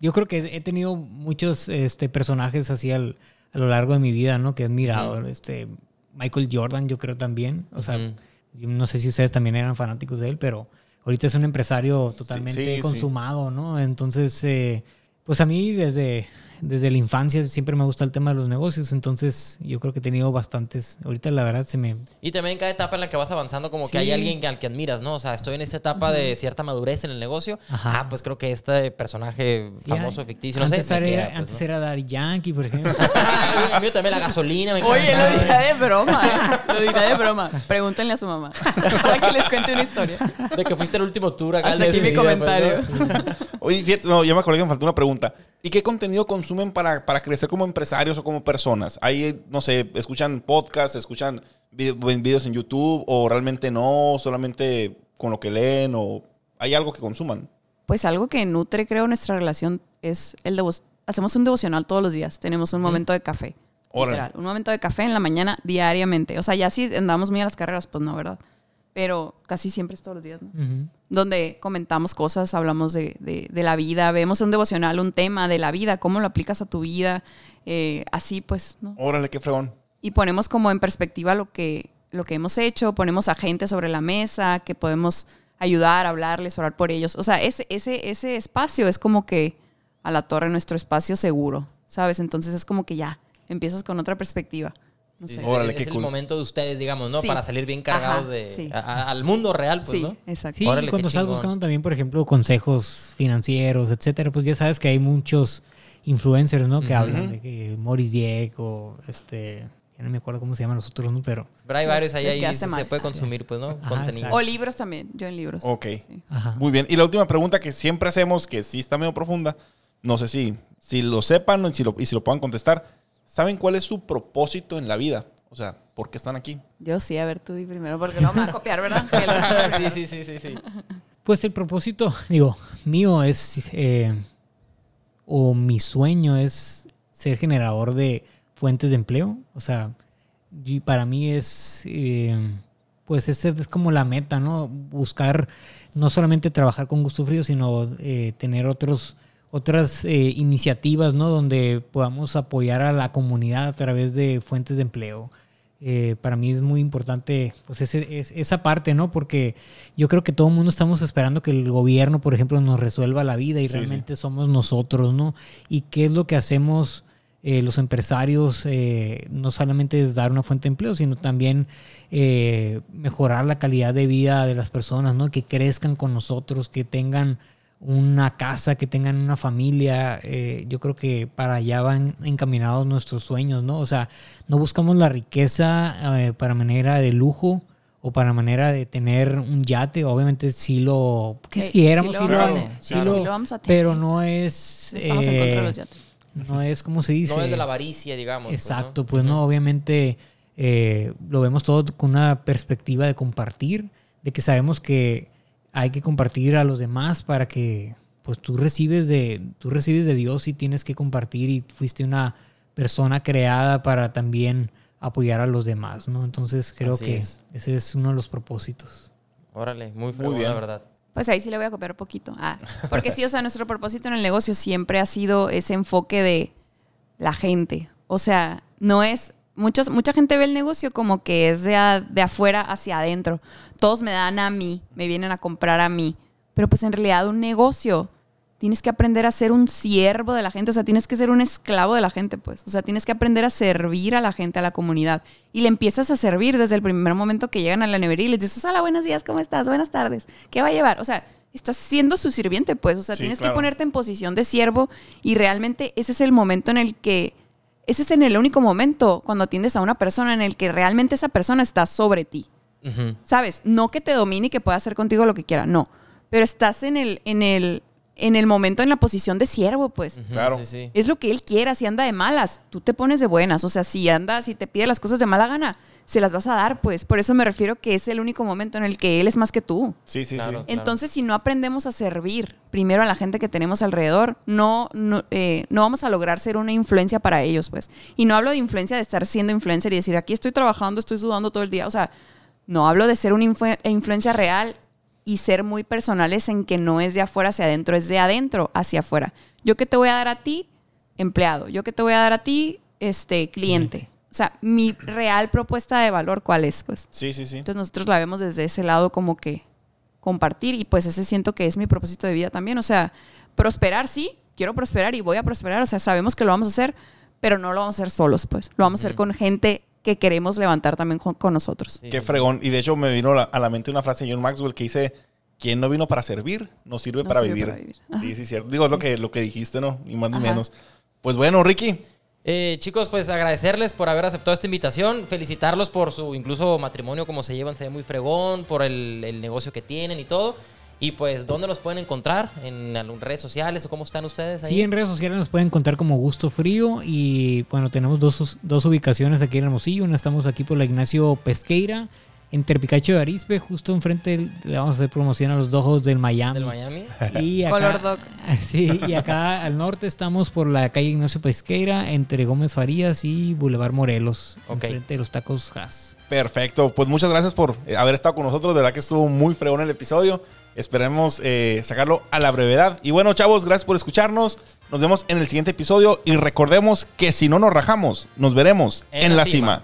yo creo que he tenido muchos este, personajes así al- a lo largo de mi vida, ¿no? Que he admirado. Este, Michael Jordan, yo creo también. O sea, Ujú. Yo no sé si ustedes también eran fanáticos de él, pero ahorita es un empresario totalmente sí, sí. consumado, ¿no? Entonces, eh, pues a mí desde desde la infancia siempre me gusta el tema de los negocios, entonces yo creo que he tenido bastantes. Ahorita la verdad se me... Y también en cada etapa en la que vas avanzando, como que hay Sí. alguien al que admiras, ¿no? O sea, estoy en esta etapa de cierta madurez en el negocio. Ajá. Ah, pues creo que este personaje Sí, famoso, hay- ficticio, no antes sé, era, queda, pues, antes ¿no? era Daddy Yankee, por ejemplo. El mío también la gasolina, me Oye, lo dirá de broma. ¿eh? Lo dirá de broma. Pregúntenle a su mamá. Para que les cuente una historia. De que fuiste el último tour acá. Hasta al aquí mi comentario. pues, ¿no? Oye, fíjate, no, ya me acordé que me faltó una pregunta. ¿Y qué contenido consumen para, para crecer como empresarios o como personas? Ahí, no sé, escuchan podcasts, escuchan vide- ven videos en YouTube o realmente no, solamente con lo que leen o hay algo que consuman. Pues algo que nutre, creo, nuestra relación es el devo Hacemos un devocional todos los días. Tenemos un momento de café. Literal, un momento de café en la mañana diariamente. O sea, ya si andamos muy a las carreras, pues no, ¿verdad? Pero casi siempre es todos los días, ¿no? Donde comentamos cosas, hablamos de, de- de la vida, vemos un devocional, un tema de la vida, cómo lo aplicas a tu vida, eh, así pues, ¿no? Órale, qué fregón. y ponemos como en perspectiva lo que, lo que hemos hecho, ponemos a gente sobre la mesa, que podemos ayudar, hablarles, orar por ellos. O sea, ese, ese, ese espacio es como que a la torre nuestro espacio seguro, ¿sabes? Entonces es como que ya, empiezas con otra perspectiva. No Sí, sé. sí, Órale, es qué el cool. momento de ustedes, digamos, ¿no? Sí. Para salir bien cargados Ajá, de, sí. a- a- al mundo real, pues, sí, ¿no? exacto. Sí, Órale, cuando estás buscando también, por ejemplo, consejos financieros, etcétera, pues ya sabes que hay muchos influencers, ¿no? Que hablan de que Morris Dieck o este, ya no me acuerdo cómo se llaman los otros, ¿no? Pero, Pero hay varios ahí, ahí se mal. puede consumir, pues, ¿no? Ajá, Contenido. exacto. O libros también, yo en libros. Ok. Sí. ajá. Muy bien. Y la última pregunta que siempre hacemos, que sí está medio profunda, no sé si, si lo sepan y si lo, y si lo puedan contestar. ¿Saben cuál es su propósito en la vida? O sea, ¿por qué están aquí? Yo sí, a ver tú di primero, porque no me va a copiar, ¿verdad? Que el resto- sí, sí, sí, sí, sí. Pues el propósito, digo, mío es, eh, o mi sueño es ser generador de fuentes de empleo. O sea, y para mí es, eh, pues esa es como la meta, ¿no? Buscar no solamente trabajar con gusto frío, sino eh, tener otros, otras eh, iniciativas, ¿no? Donde podamos apoyar a la comunidad a través de fuentes de empleo. Eh, para mí es muy importante pues ese- es- esa parte, ¿no? Porque yo creo que todo el mundo estamos esperando que el gobierno, por ejemplo, nos resuelva la vida y Sí, realmente somos nosotros, ¿no? Y qué es lo que hacemos eh, los empresarios, eh, no solamente es dar una fuente de empleo, sino también mejorar la calidad de vida de las personas, ¿no? Que crezcan con nosotros, que tengan una casa, que tengan una familia. eh, yo creo que para allá van encaminados nuestros sueños, ¿no? O sea, no buscamos la riqueza eh, para manera de lujo o para manera de tener un yate. Obviamente sí lo Sí, quisiéramos, sí lo sí vamos lo- a tener. sí Claro. lo- Sí lo vamos a tener. pero no es... No estamos en contra de eh, los yates. no es como se dice. No es de la avaricia, digamos. pues, ¿no? Exacto, pues no, obviamente eh, lo vemos todo con una perspectiva de compartir, de que sabemos que hay que compartir a los demás para que pues tú recibes de tú recibes de Dios y tienes que compartir y fuiste una persona creada para también apoyar a los demás, ¿no? Entonces creo Así que es. ese es uno de los propósitos. Órale, muy fregón, bien. la verdad. Pues ahí sí le voy a copiar un poquito. Ah, porque sí, o sea, nuestro propósito en el negocio siempre ha sido ese enfoque de la gente. O sea, no es. Muchos, mucha gente ve el negocio como que es de, a- de afuera hacia adentro. Todos me dan a mí, me vienen a comprar a mí. Pero pues en realidad un negocio tienes que aprender a ser un siervo de la gente, o sea, tienes que ser un esclavo de la gente, pues. O sea, tienes que aprender a servir a la gente, a la comunidad. Y le empiezas a servir desde el primer momento que llegan a la nevería y les dices, hola, buenos días, ¿cómo estás? Buenas tardes. ¿Qué va a llevar? O sea, estás siendo su sirviente, pues. O sea, Sí, tienes claro. que ponerte en posición de siervo y realmente ese es el momento en el que, ese es en el único momento cuando atiendes a una persona en el que realmente esa persona está sobre ti. ¿sabes? No que te domine y que pueda hacer contigo lo que quiera, no. Pero estás en el, en el, en el momento, en la posición de siervo, pues. Claro. Sí, sí. Es lo que él quiera. Si anda de malas, tú te pones de buenas. O sea, si anda, si te pide las cosas de mala gana, se las vas a dar, pues. Por eso me refiero que es el único momento en el que él es más que tú. Sí, sí, Claro. sí. Entonces, si no aprendemos a servir primero a la gente que tenemos alrededor, no, no, eh, no vamos a lograr ser una influencia para ellos, pues. Y no hablo de influencia de estar siendo influencer y decir, aquí estoy trabajando, estoy sudando todo el día. O sea, no hablo de ser una influ- influencia real y ser muy personales en que no es de afuera hacia adentro, es de adentro hacia afuera. Yo que te voy a dar a ti, empleado. Yo que te voy a dar a ti, este, cliente. O sea, mi real propuesta de valor, ¿cuál es? Pues. Sí, sí, sí. Entonces nosotros la vemos desde ese lado como que compartir y pues ese siento que es mi propósito de vida también. O sea, prosperar sí, quiero prosperar y voy a prosperar, o sea, sabemos que lo vamos a hacer, pero no lo vamos a hacer solos, pues. Lo vamos a hacer con gente que queremos levantar también con, con nosotros. Qué fregón. Y de hecho me vino la- a la mente una frase de John Maxwell que dice, quien no vino para servir, no sirve, No para, sirve vivir. para vivir. Ajá. Sí, sí, cierto. Digo, es lo que, lo que dijiste, ¿no? Ni más ni Ajá. menos. Pues bueno, Ricky. Eh, chicos, pues agradecerles por haber aceptado esta invitación, felicitarlos por su incluso matrimonio, como se llevan, se ve muy fregón, por el, el negocio que tienen y todo. Y pues, ¿dónde los pueden encontrar? ¿En redes sociales o cómo están ustedes ahí? Sí, en redes sociales nos pueden encontrar como Gusto Frío y bueno, tenemos dos, dos ubicaciones aquí en Hermosillo. Una estamos aquí por la Ignacio Pesqueira, en Terpicacho de Arispe, justo enfrente del- le vamos a hacer promoción a los dojos del Miami. Del Miami. Y acá, Color dog. Sí, y acá al norte estamos por la calle Ignacio Pesqueira, entre Gómez Farías y Boulevard Morelos, Ok. enfrente de los tacos Haas. Perfecto. Pues muchas gracias por eh, haber estado con nosotros. De verdad que estuvo muy fregón el episodio. Esperemos eh, sacarlo a la brevedad. Y bueno, chavos, gracias por escucharnos. Nos vemos en el siguiente episodio. Y recordemos que si no nos rajamos, nos veremos en, la cima.